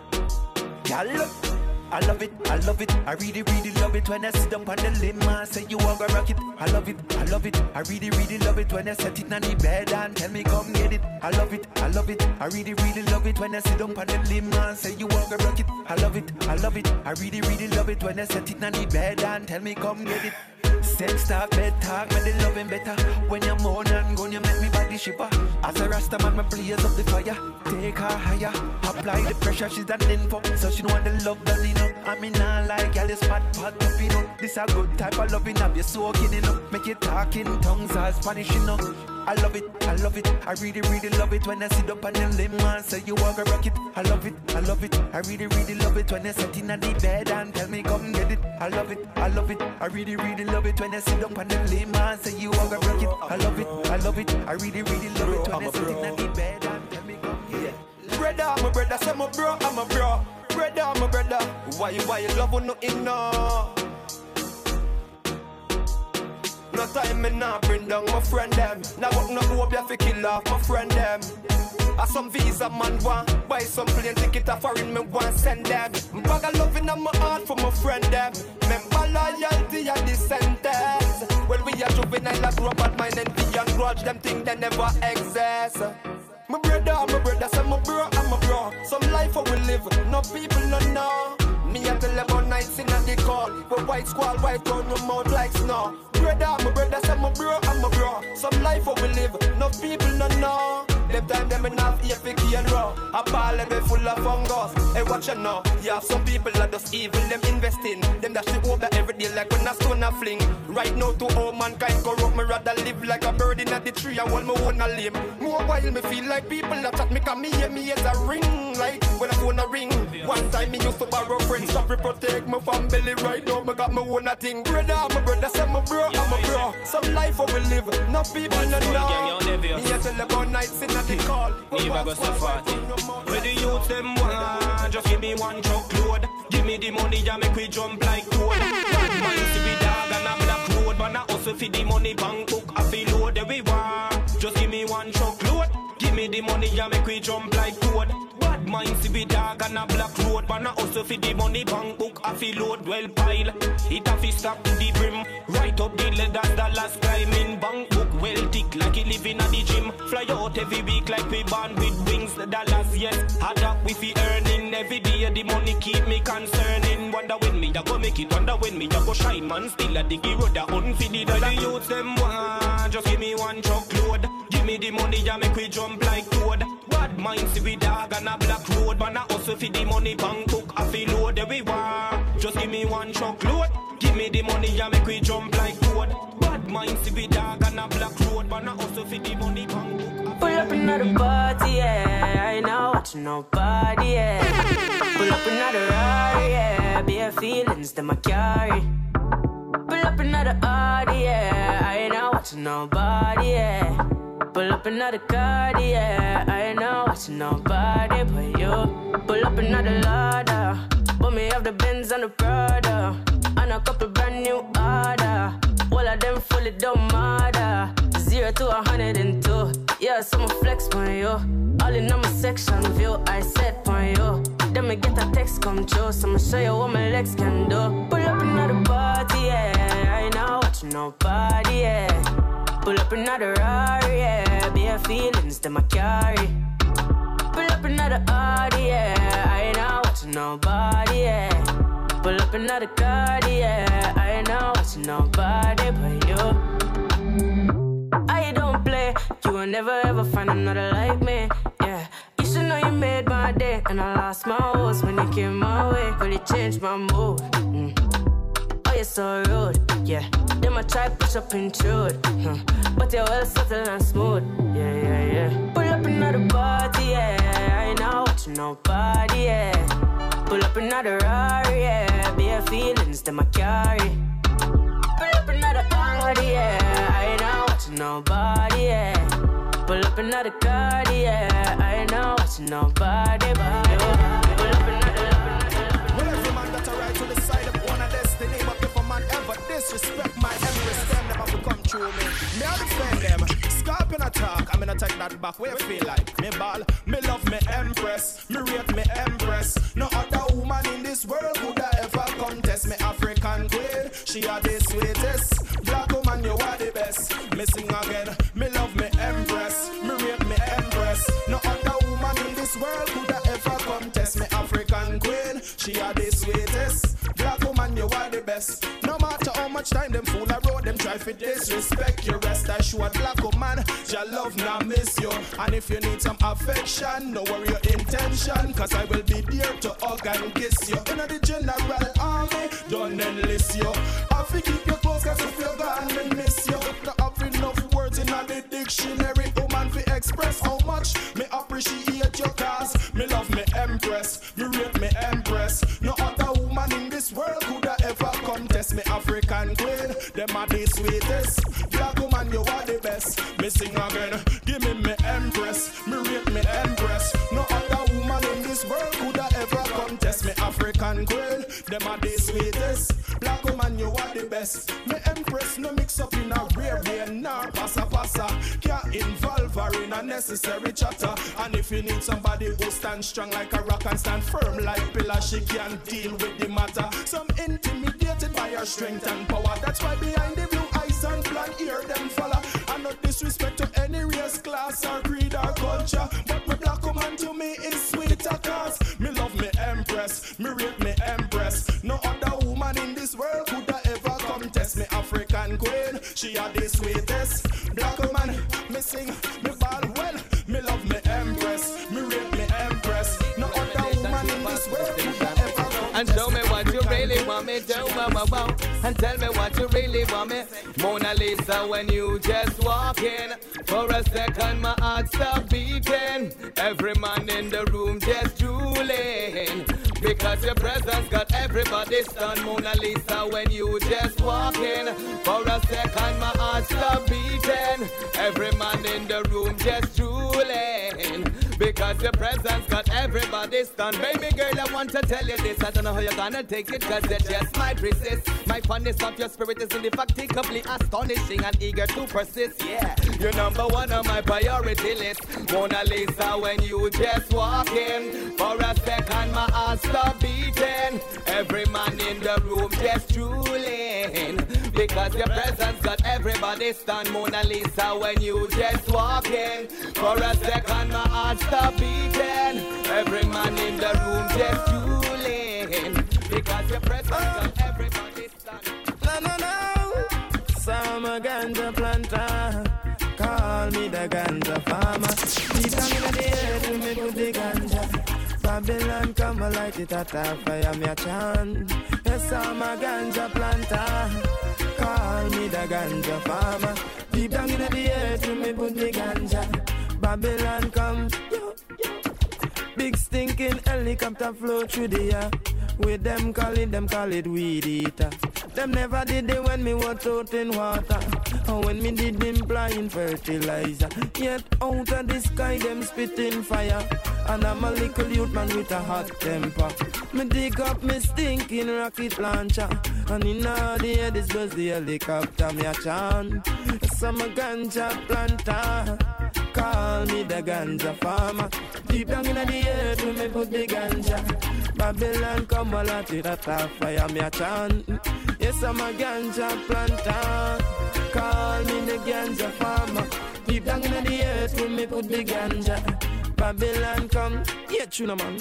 Yeah, I love it, I love it, I really, really love it when I sit down on the limb and say you want to rock it. I love it, I love it, I really, really love it when I set it on the bed and tell me come get it. I love it, I love it, I really, really love it when I sit down on the limb and say you want to rock it. I love it, I love it, I really, really love it when I set it on the bed and tell me come get it. Sex talk, bed talk, me the loving better. When you're moan and gun, you make me body shiver. As a rasta man, me blaze up the fire. Take her higher, apply the pressure. She's done info, so she know want the love done enough. I mean, I like girl, this spot pot up, you know. This a good type of loving, have you soaking in up. Make you talk in tongues or Spanish, you know. I love it, I love it, I really, really love it when I sit up on the limb and say you want to rock it. I love it, I love it, I really, really love it when I sit in the bed and tell me come get it. I love it, I love it, I really, really love it when I sit up on the limb and say you want to rock it. I love it, I love it, I really, really love it when I sit in the bed and tell me come get it. Brother, my brother, say my bro, I'm a bro. Brother, my brother, why you, why you love nothing now? No time me nah bring down my friend them. Now what no hope you fi kill off my friend them. I some visa man want buy some plane ticket a foreign me want send them. Bag of loving in my heart for my friend them. Remember loyalty and the. Well we are juvenile a grow bad mind and the young grudge them think they never exist. My brother, my brother, say my bro, I'm a bro. Some life we live, no people no know. Me a tell them about nights in the call. But white squall, white turn no mouth like snow. Brother, my brother, say my bro, I'm a bro. Some life how we live, no people no know. Them time them enough here for key and raw. A ball level full of fungus. Hey, watch you now. You have some people that just evil, them investing. Them that shit over every day like when a stone a fling. Right now to all mankind corrupt, me rather live like a bird in the tree I want me own a limb. More while me feel like people that chat me come me hear me as a ring. Like when I phone a ring. One time me used to borrow friends, stop to protect my family. Right now me got my own a thing. Brother, my brother, say my bro, I'm a bro. Some life how we live, no people no know. Me a tell about nights in the call. Never go so party. Where the youth them want, just give me one truckload. Give me the money, ya make we jump like toad. Bad mind to be dog and a black road, but I also feed the money bank book. I feel load every want. Just give me one truckload. Give me the money, ya make we jump like toad. Mind to be dog and a black road, but I also feed the money bank book. I feel load well pile. It a fi stop to the brim. Right up the leather, the last climbing bank book well thick like it living at the gym. Fly out every week like we born with wings. The dollars, yes. Hard up with we fi earning every day. The money keep me concerning. Wonder when I go make it. Wonder when me I go shine. Man, still a diggy road. A hunt fi the dollar. The youths them want. Just give me one truckload. Give me the money, ya make we jump like toad. Bad mind see we dog and a black road. But I also fi the money bank book. I feel load every want. Just give me one truckload. Give me the money, ya make we jump like toad. Bad mind see we dog Pull up another party, yeah. I ain't not watching nobody, yeah. Pull up another Rari, yeah. Bare feelings that I carry. Pull up another Audi, yeah. I ain't not watching nobody, yeah. Pull up another card, yeah. I ain't not watching nobody but you. Pull up another ladder. Put me off the Benz and the Prada. And a couple brand new order. All of them fully don't matter. Zero to a hundred and. Yeah, so I'ma flex on you. All in on my section view, I set on you. Then me get a text come true, so I'ma show you what my legs can do. Pull up another party, yeah. I ain't not watching nobody, yeah. Pull up another Rari, yeah. Bare feelings that I carry. Pull up another Audi, yeah. I ain't not watching nobody, yeah. Pull up another card, yeah. I ain't not watching nobody but you. I don't never ever find another like me. Yeah, you should know you made my day, and I lost my horse when you came my way. Really changed my mood. Mm. Oh, you're so rude. Yeah, them I try push up intrude, huh. but you're well subtle and smooth. Yeah, yeah, yeah. Pull up another party, yeah. I ain't not watching nobody, yeah. Pull up another Rari, yeah. Bare feelings that I carry. Pull up another party, yeah. I ain't not watching nobody, yeah. Pull up another card, yeah. I not watching nobody but you. Pull up another, Well, every man got a right to the side of one destiny. But if a man ever disrespect my empress, them never will come through me. Me I defend them. Scorpion attack, I'm gonna take that back. Where you feel like me ball, cause I will strong like a rock and stand firm like pillar, she can deal with the matter. Some intimidated by her strength and power. For a second my heart stop beating Every man in the room just drooling Because your presence got everybody stunned Mona Lisa when you just walk in For a second my heart stop beating Every man in the room just drooling because your presence got everybody stunned. Baby girl, I want to tell you this. I don't know how you're gonna take it, cause you just might resist. My fondness of your spirit is indefatigably astonishing and eager to persist. Yeah, you're number one on my priority list. Mona Lisa, when you just walk in, for a second my heart stop beating. Every man in the room just drooling. Because your presence got everybody stunned. Mona Lisa, when you just walk in, for a second my heart stop beating. Every man in the room just drooling. Because your presence got everybody stunned. No, no, no. Summer ganja planter. Call me the ganja farmer. Deep down in the earth, me put the ganja. Babylon come and light it at a fire, me a chant. Yes, I'm a ganja planter. Call me the ganja farmer. Deep down in the earth, me put the ganja. Babylon come. Yo, yo. Big stinking helicopter flow through the air. With them call it, them call it weed eater. Them never did it when me was out in water. Or when me did implying fertilizer. Yet out of the sky, them spitting fire. And I'm a little youth man with a hot temper. Me dig up me stinking rocket launcher. And in all the air, this was the helicopter, me a chant. Some ganja planter. Call me the ganja farmer. Deep down in the earth, we me put the ganja. Babylon come a lot it at fire, me a chant. Yes, I'm a ganja planter. Call me the ganja farmer. Deep down in the earth, we me put the ganja. Babylon come, yeah, tuna man.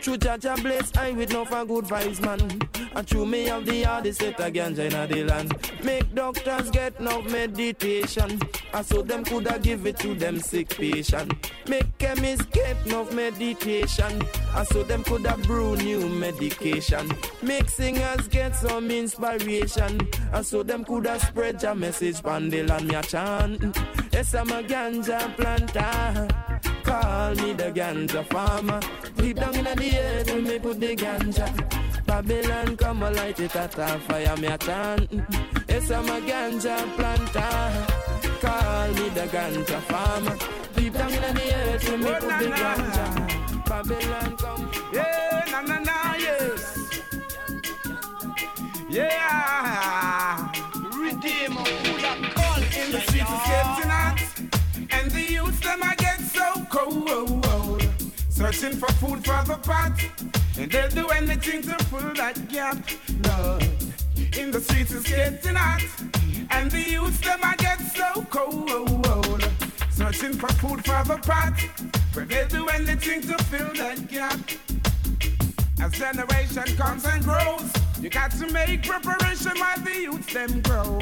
True Jah Jah bless I with no for good vibes, man. And true me have the hardest set again, China the land. Make doctors get no meditation. And so them coulda give it to them sick patient. Make chemists get no meditation. And so them coulda brew new medication. Make singers get some inspiration. And so them coulda spread your message land me a chant. Yes, I'm a ganja planter. Call me the ganja farmer. Deep down in the earth, when me put the ganja. Babylon come a light it at a fire, me a chant. Yes, I'm a ganja planter. Call me the ganja farmer. Deep down in the earth, when me put the oh, ganja. Babylon come. Yeah, na na na, yes. Yeah. Redeemer, who that call in the streets is getting hot, Searching for food for the pot, and they'll do anything to fill that gap. Lord, in the streets is getting hot, and the youths them I get so cold. Searching for food for the pot, but they'll do anything to fill that gap. As generation comes and grows, you got to make preparation while the youths them grow.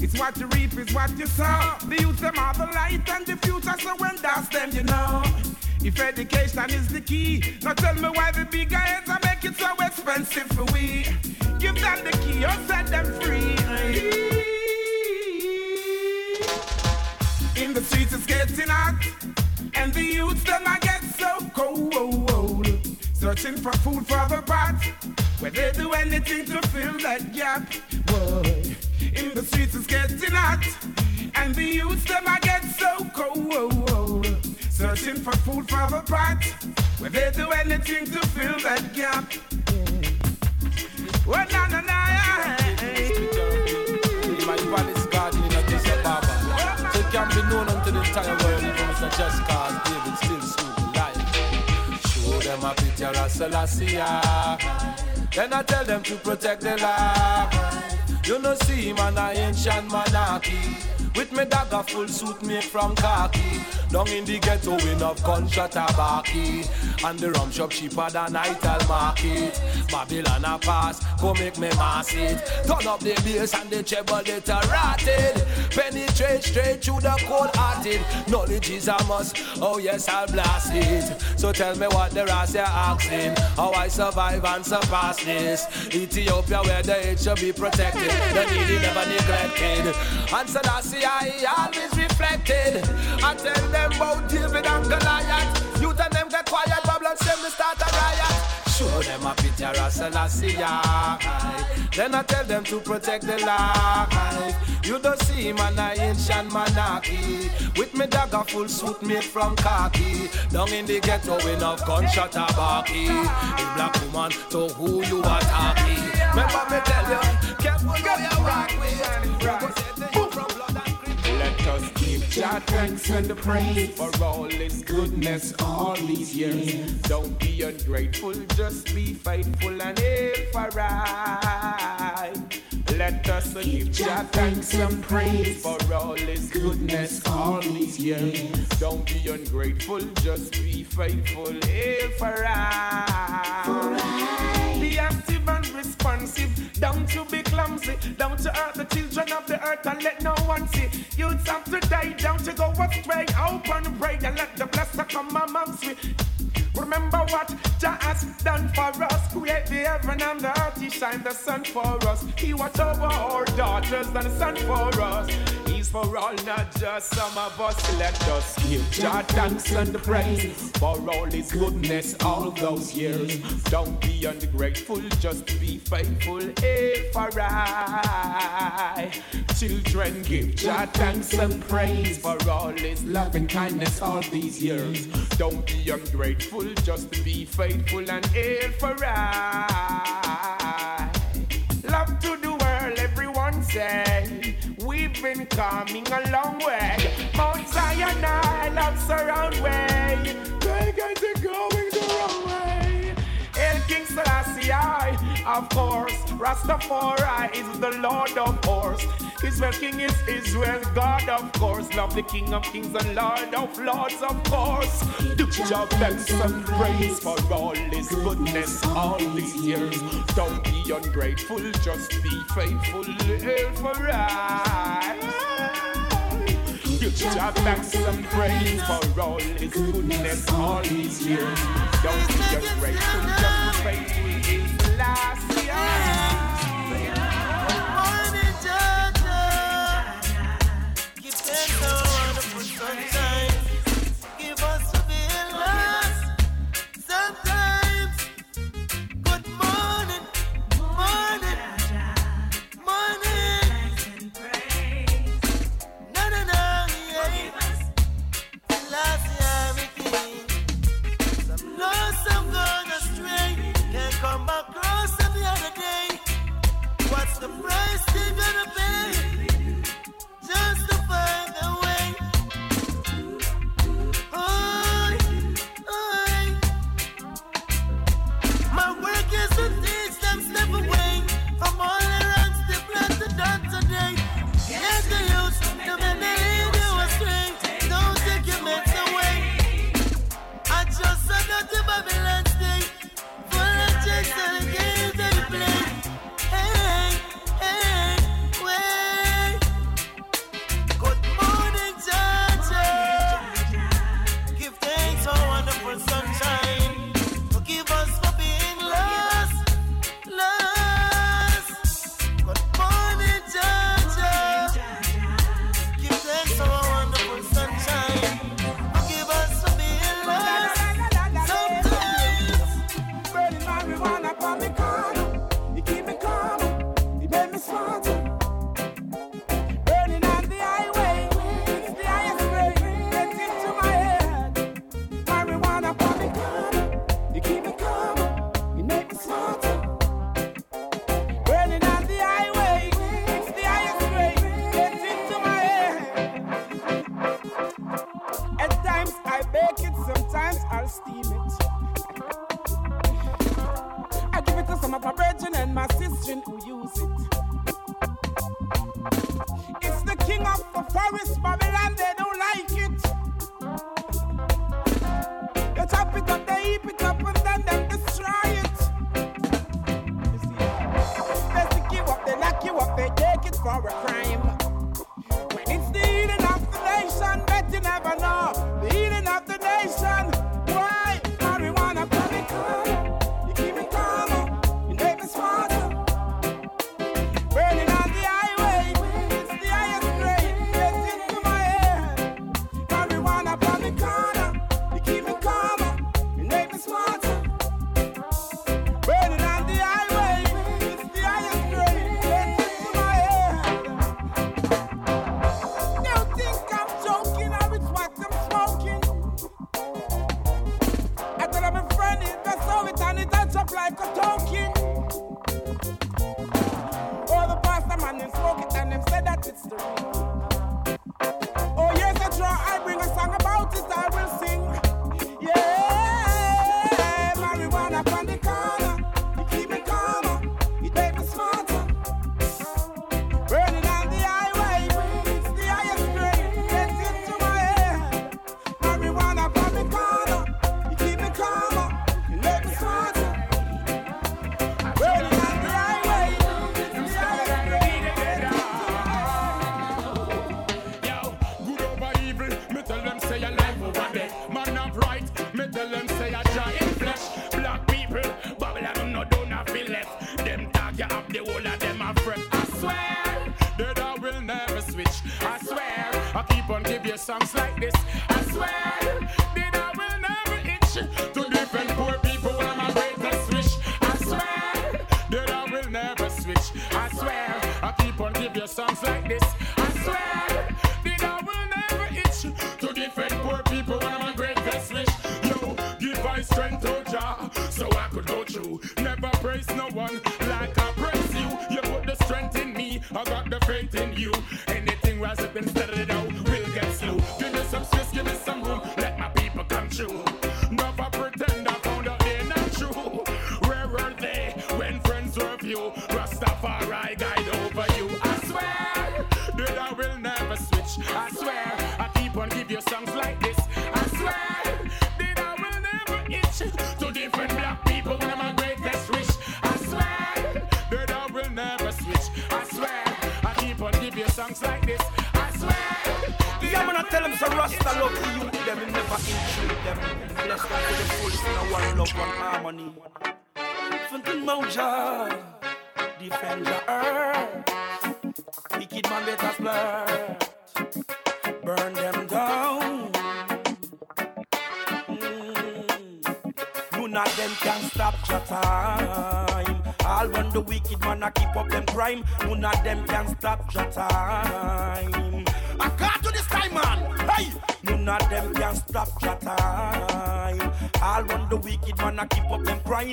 It's what you reap, it's what you sow. The youths them are the light and the future, so when that's them, you know. If education is the key, now tell me why the big heads are make it so expensive for we. Give them the key or set them free. In the streets it's getting hot, and the youths them I get so cold. Searching for food for the pot, where they do anything to fill that gap. Boy, in the streets it's getting hot, and the youths them I get so cold. Searching for food for the pot, where they do anything to fill that gap. Oh na na na, My palace garden in Addis Ababa. So it can be known unto the entire world, even if it's just cause David still sleep life. Show them a picture of Selassie. Then I tell them to protect the life. You know, see, man, I ancient monarchy. With me dagger full suit made from khaki. Down in the ghetto in of gunshot tabaki And the rum shop cheaper than Ital market. Babylon a pass, go make me mass it. Turn up the bass and the treble it a rotted. Penetrate straight through the cold hearted. Knowledge is a must, oh yes I'll blast it. So tell me what the rest you're asking. How I survive and surpass this. Ethiopia where the age should be protected. The needy never neglected And so that's the I always reflected. I tell them about David and Goliath. You tell them get quiet, Babylon say me start a riot. Show them a picture of Selassie. Then I tell them to protect the life. You don't see man, I ancient monarchy. With me dagger full suit made from khaki. Down in the ghetto enough gunshot a barky. A black woman, to who you are talking. Remember me tell you, careful go you rock with. Let us give Jah thanks and praise for all His goodness all these years. Don't be ungrateful, just be faithful and aim for right. Let us give Jah thanks and praise for all His goodness all these years. Don't be ungrateful, just be faithful, aim for right. Be active and responsive, don't to be clumsy, don't to hurt the children of the earth and let no one see. Youths have to die, don't to go astray. Open pray and let the blessing come amongst we. Remember what Jah has done for us. Create the heaven and the earth. He shine the sun for us. He watch over our daughters and the sun for us. He's for all, not just some of us. Let us give Jah thanks and praise for all His goodness all those years. Don't be ungrateful, just be faithful. Hey, for I. Children, give Jah thanks and praise for all His love and kindness all these years. Don't be ungrateful, just to be faithful and aim for I. Love to the world, everyone say. We've been coming a long way. Mount Zion, I love surround way. They get it going the wrong way. El King Selassie, I, of course. Rastafari is the Lord of course. Israel King is Israel God, of course. Love the King of Kings and Lord of Lords, of course. Do Jah thanks and praise for all His goodness all these years. Don't be ungrateful, just be faithful. For right. Give Jah thanks and praise for all His goodness all these years. Don't be ungrateful, just be faithful. His last year. Never pretend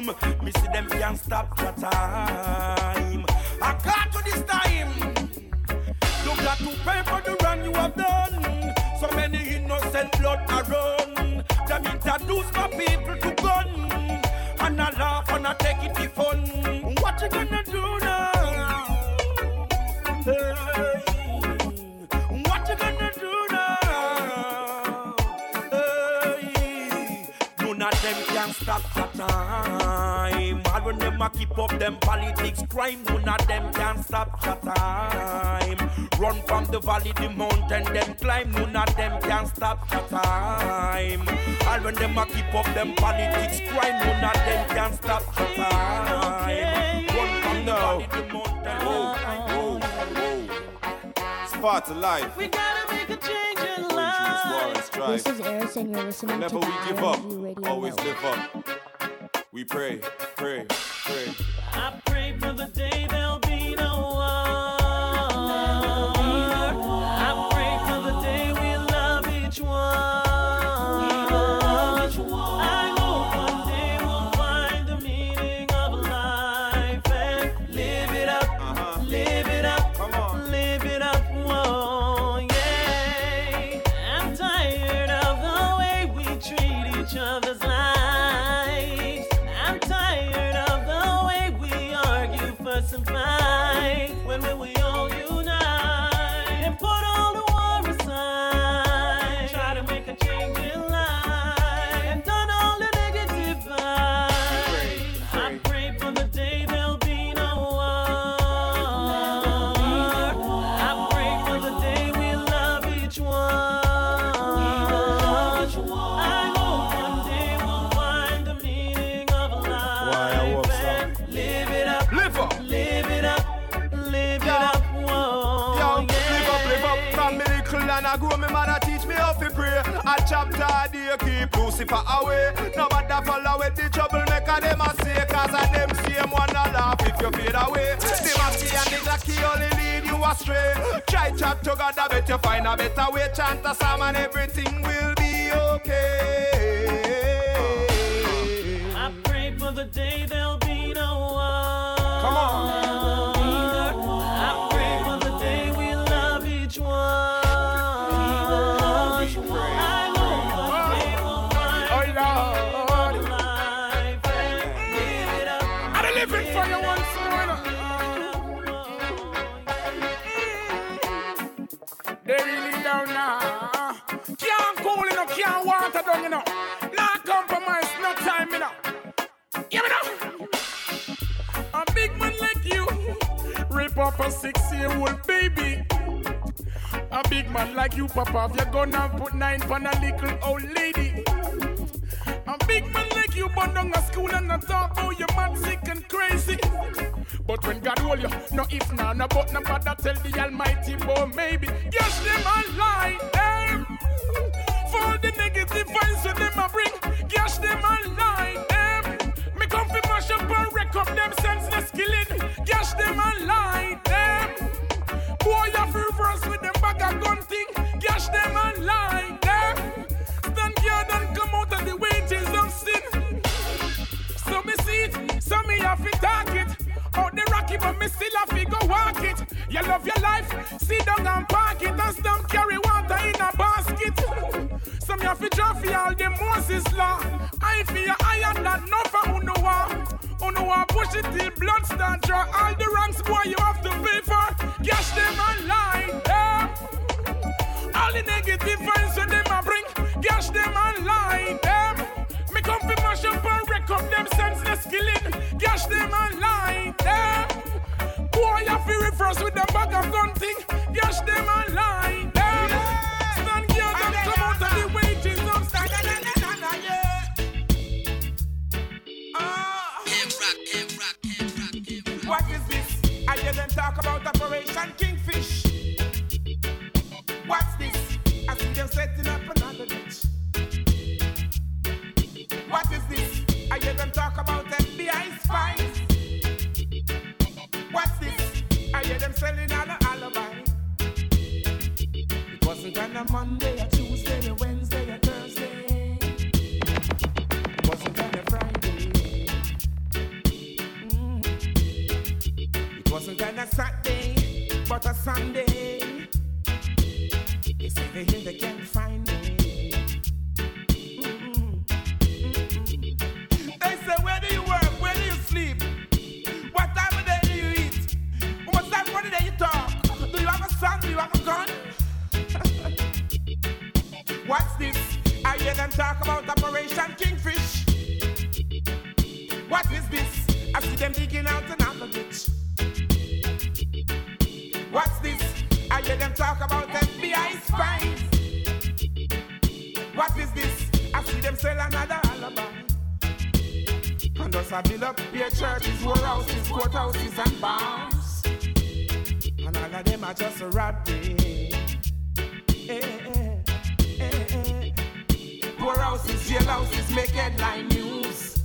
crime, me see them can't stop your time. I got to this time. You got to pay for the run you have done. So many innocent blood are run. Them introduce my people to gun. And I laugh and I take it for fun. What you gonna them a keep up them politics crime, none of them can stop the time. Run from the valley, the mountain, them climb, none of them can stop the time. All when them a keep up them politics crime, none of them can stop the time. Run from the valley, the mountain, Whoa, whoa, whoa. It's part of life. We gotta make a change in life. This is Eris and you're listening Never to we give up, Radio always live up. We pray, pray, pray. I pray for the day there'll Lucifer away. Nobody follow with the trouble maker them a say Cause of them same one a laugh if you fade away. The Mackey and the Glocky only lead you astray. Try chat together, bet you find a better way. Chant a psalm and everything will be okay. I pray for the day there'll be no war. Come on. Up a six-year-old baby. A big man like you, Papa, if you're gonna put nine on a little old lady. A big man like you, burn down a school and not talk about your man sick and crazy. But when God hold you, no if now, no but no bother tell the Almighty, boy, maybe. Yes, them a lie, them. For the negative vibes that them a bring, yes, them a lie, them. Me up and wreck up them senseless killing. Yes, them a lie, them. Boy, you reverse with them bag of gun thing. Yes, them a lie, them. Stand guard and come out of the wages of sin. So me see it, so me have to talk it. Out the rocky, but me still have to go walk it. You love your life, sit down and park it. And stop carry water in a basket. So me have to draw for all the Moses law. I feel I am not no for who no want. Who no want push it till blood start draw. All the ranks, boy, you have to pay for. Cash them and lie. Yeah. All the negative vibes when them a bring, gash them and lie them. Eh? Me come fi mash up and wreck up them senseless killing, gash them and lie them. Eh? Boy, you fi reverse with them bag of gun thing, gash them and Operation Kingfish. What's this? I see them setting up another ditch. What is this? I hear them talk about FBI spies. What's this? I hear them selling all the alibi. It wasn't on a Monday, a Tuesday, a Wednesday, a Thursday. It wasn't on a Friday. Mm. It wasn't on a Saturday, but a Sunday. They say they hear they can't find me. Mm-mm. They say, where do you work? Where do you sleep? What time of day do you eat? What time of day you talk? Do you have a son? Do you have a gun? What's this? I hear them talk about Operation Kingfish. What is this? I see them digging out talk about FBI spies. What is this? I see them sell another alibi. And thus I build up their churches, warehouses, courthouses, and bars. And all of them are just robbery. Eh, eh, eh, eh. Warehouses, jailhouses make headline news.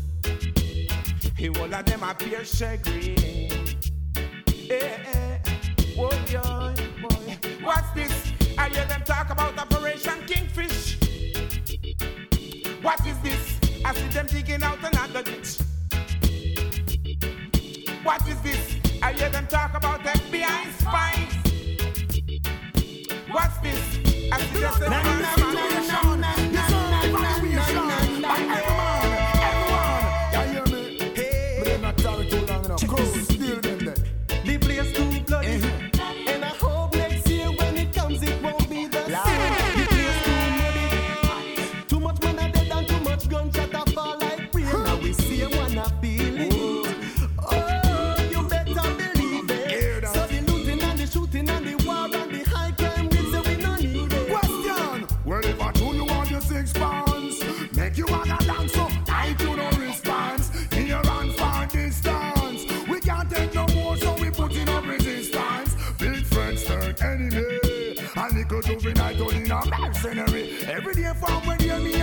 Hey, all of them appear shaggy. Eh, eh. Oh, boy, boy. What's this? I hear them talk about Operation Kingfish. What is this? I see them digging out another ditch. What is this? I hear them talk about FBI spies. What's this? I see them Every day from when you me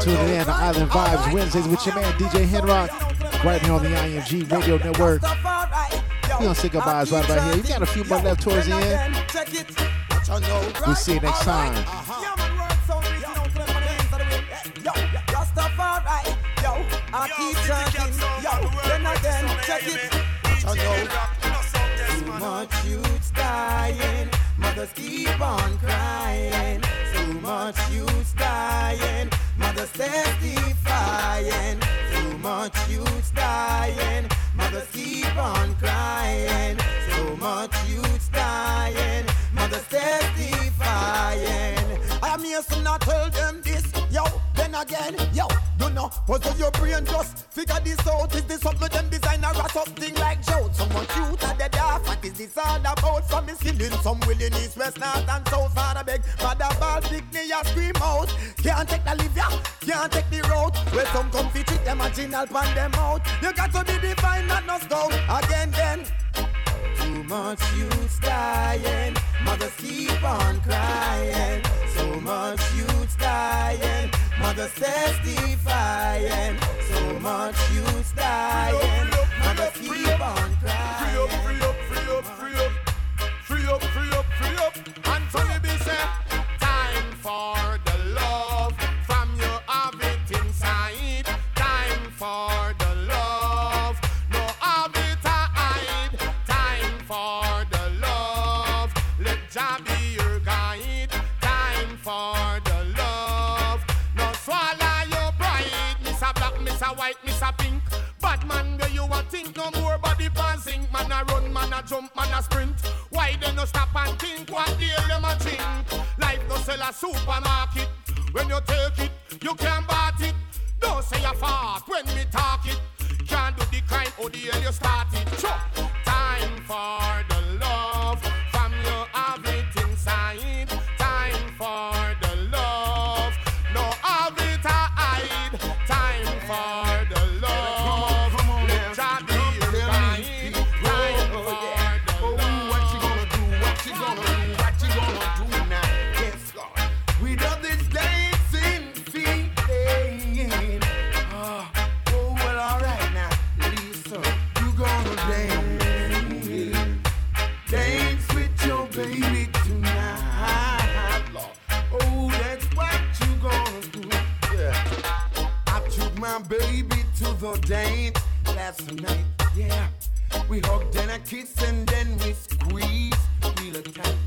tuning in to Island Vibez Wednesdays with your man DJ Henrock right here on the IMG Radio Network. We're gonna say goodbyes right about here. You got a few more left towards the end. We'll see you next time. person I tell them this, yo. Then again, yo, you know, puzzle your brain just figure this out. Is this something them designer or something like Joe? much cute at the dark, what is this all about? Some is healing, some willing east, west, north, and south. Father beg, mother ball, pick me a scream out. Can't take the live, yeah, can't take the road. Where some come fit them, a gin, I'll pan them out. You got to be divine, not no scout Again, then. Too much youth dying, mothers keep on crying. So much youth dying, mothers testifying. So much youth dying, mothers keep on crying. Free up, free up, free up, free up, free up, free up. think no more body bouncing. Man a run, man a jump, man a sprint. Why they no stop and think what deal them a think? Life no sell a supermarket. When you take it, you can't bat it. Don't say a fart when me talk it. Can't do the crime or the hell you started. Sure. Time for the law. ordained last night. Yeah, we hugged and I kissed and then we squeezed real tight.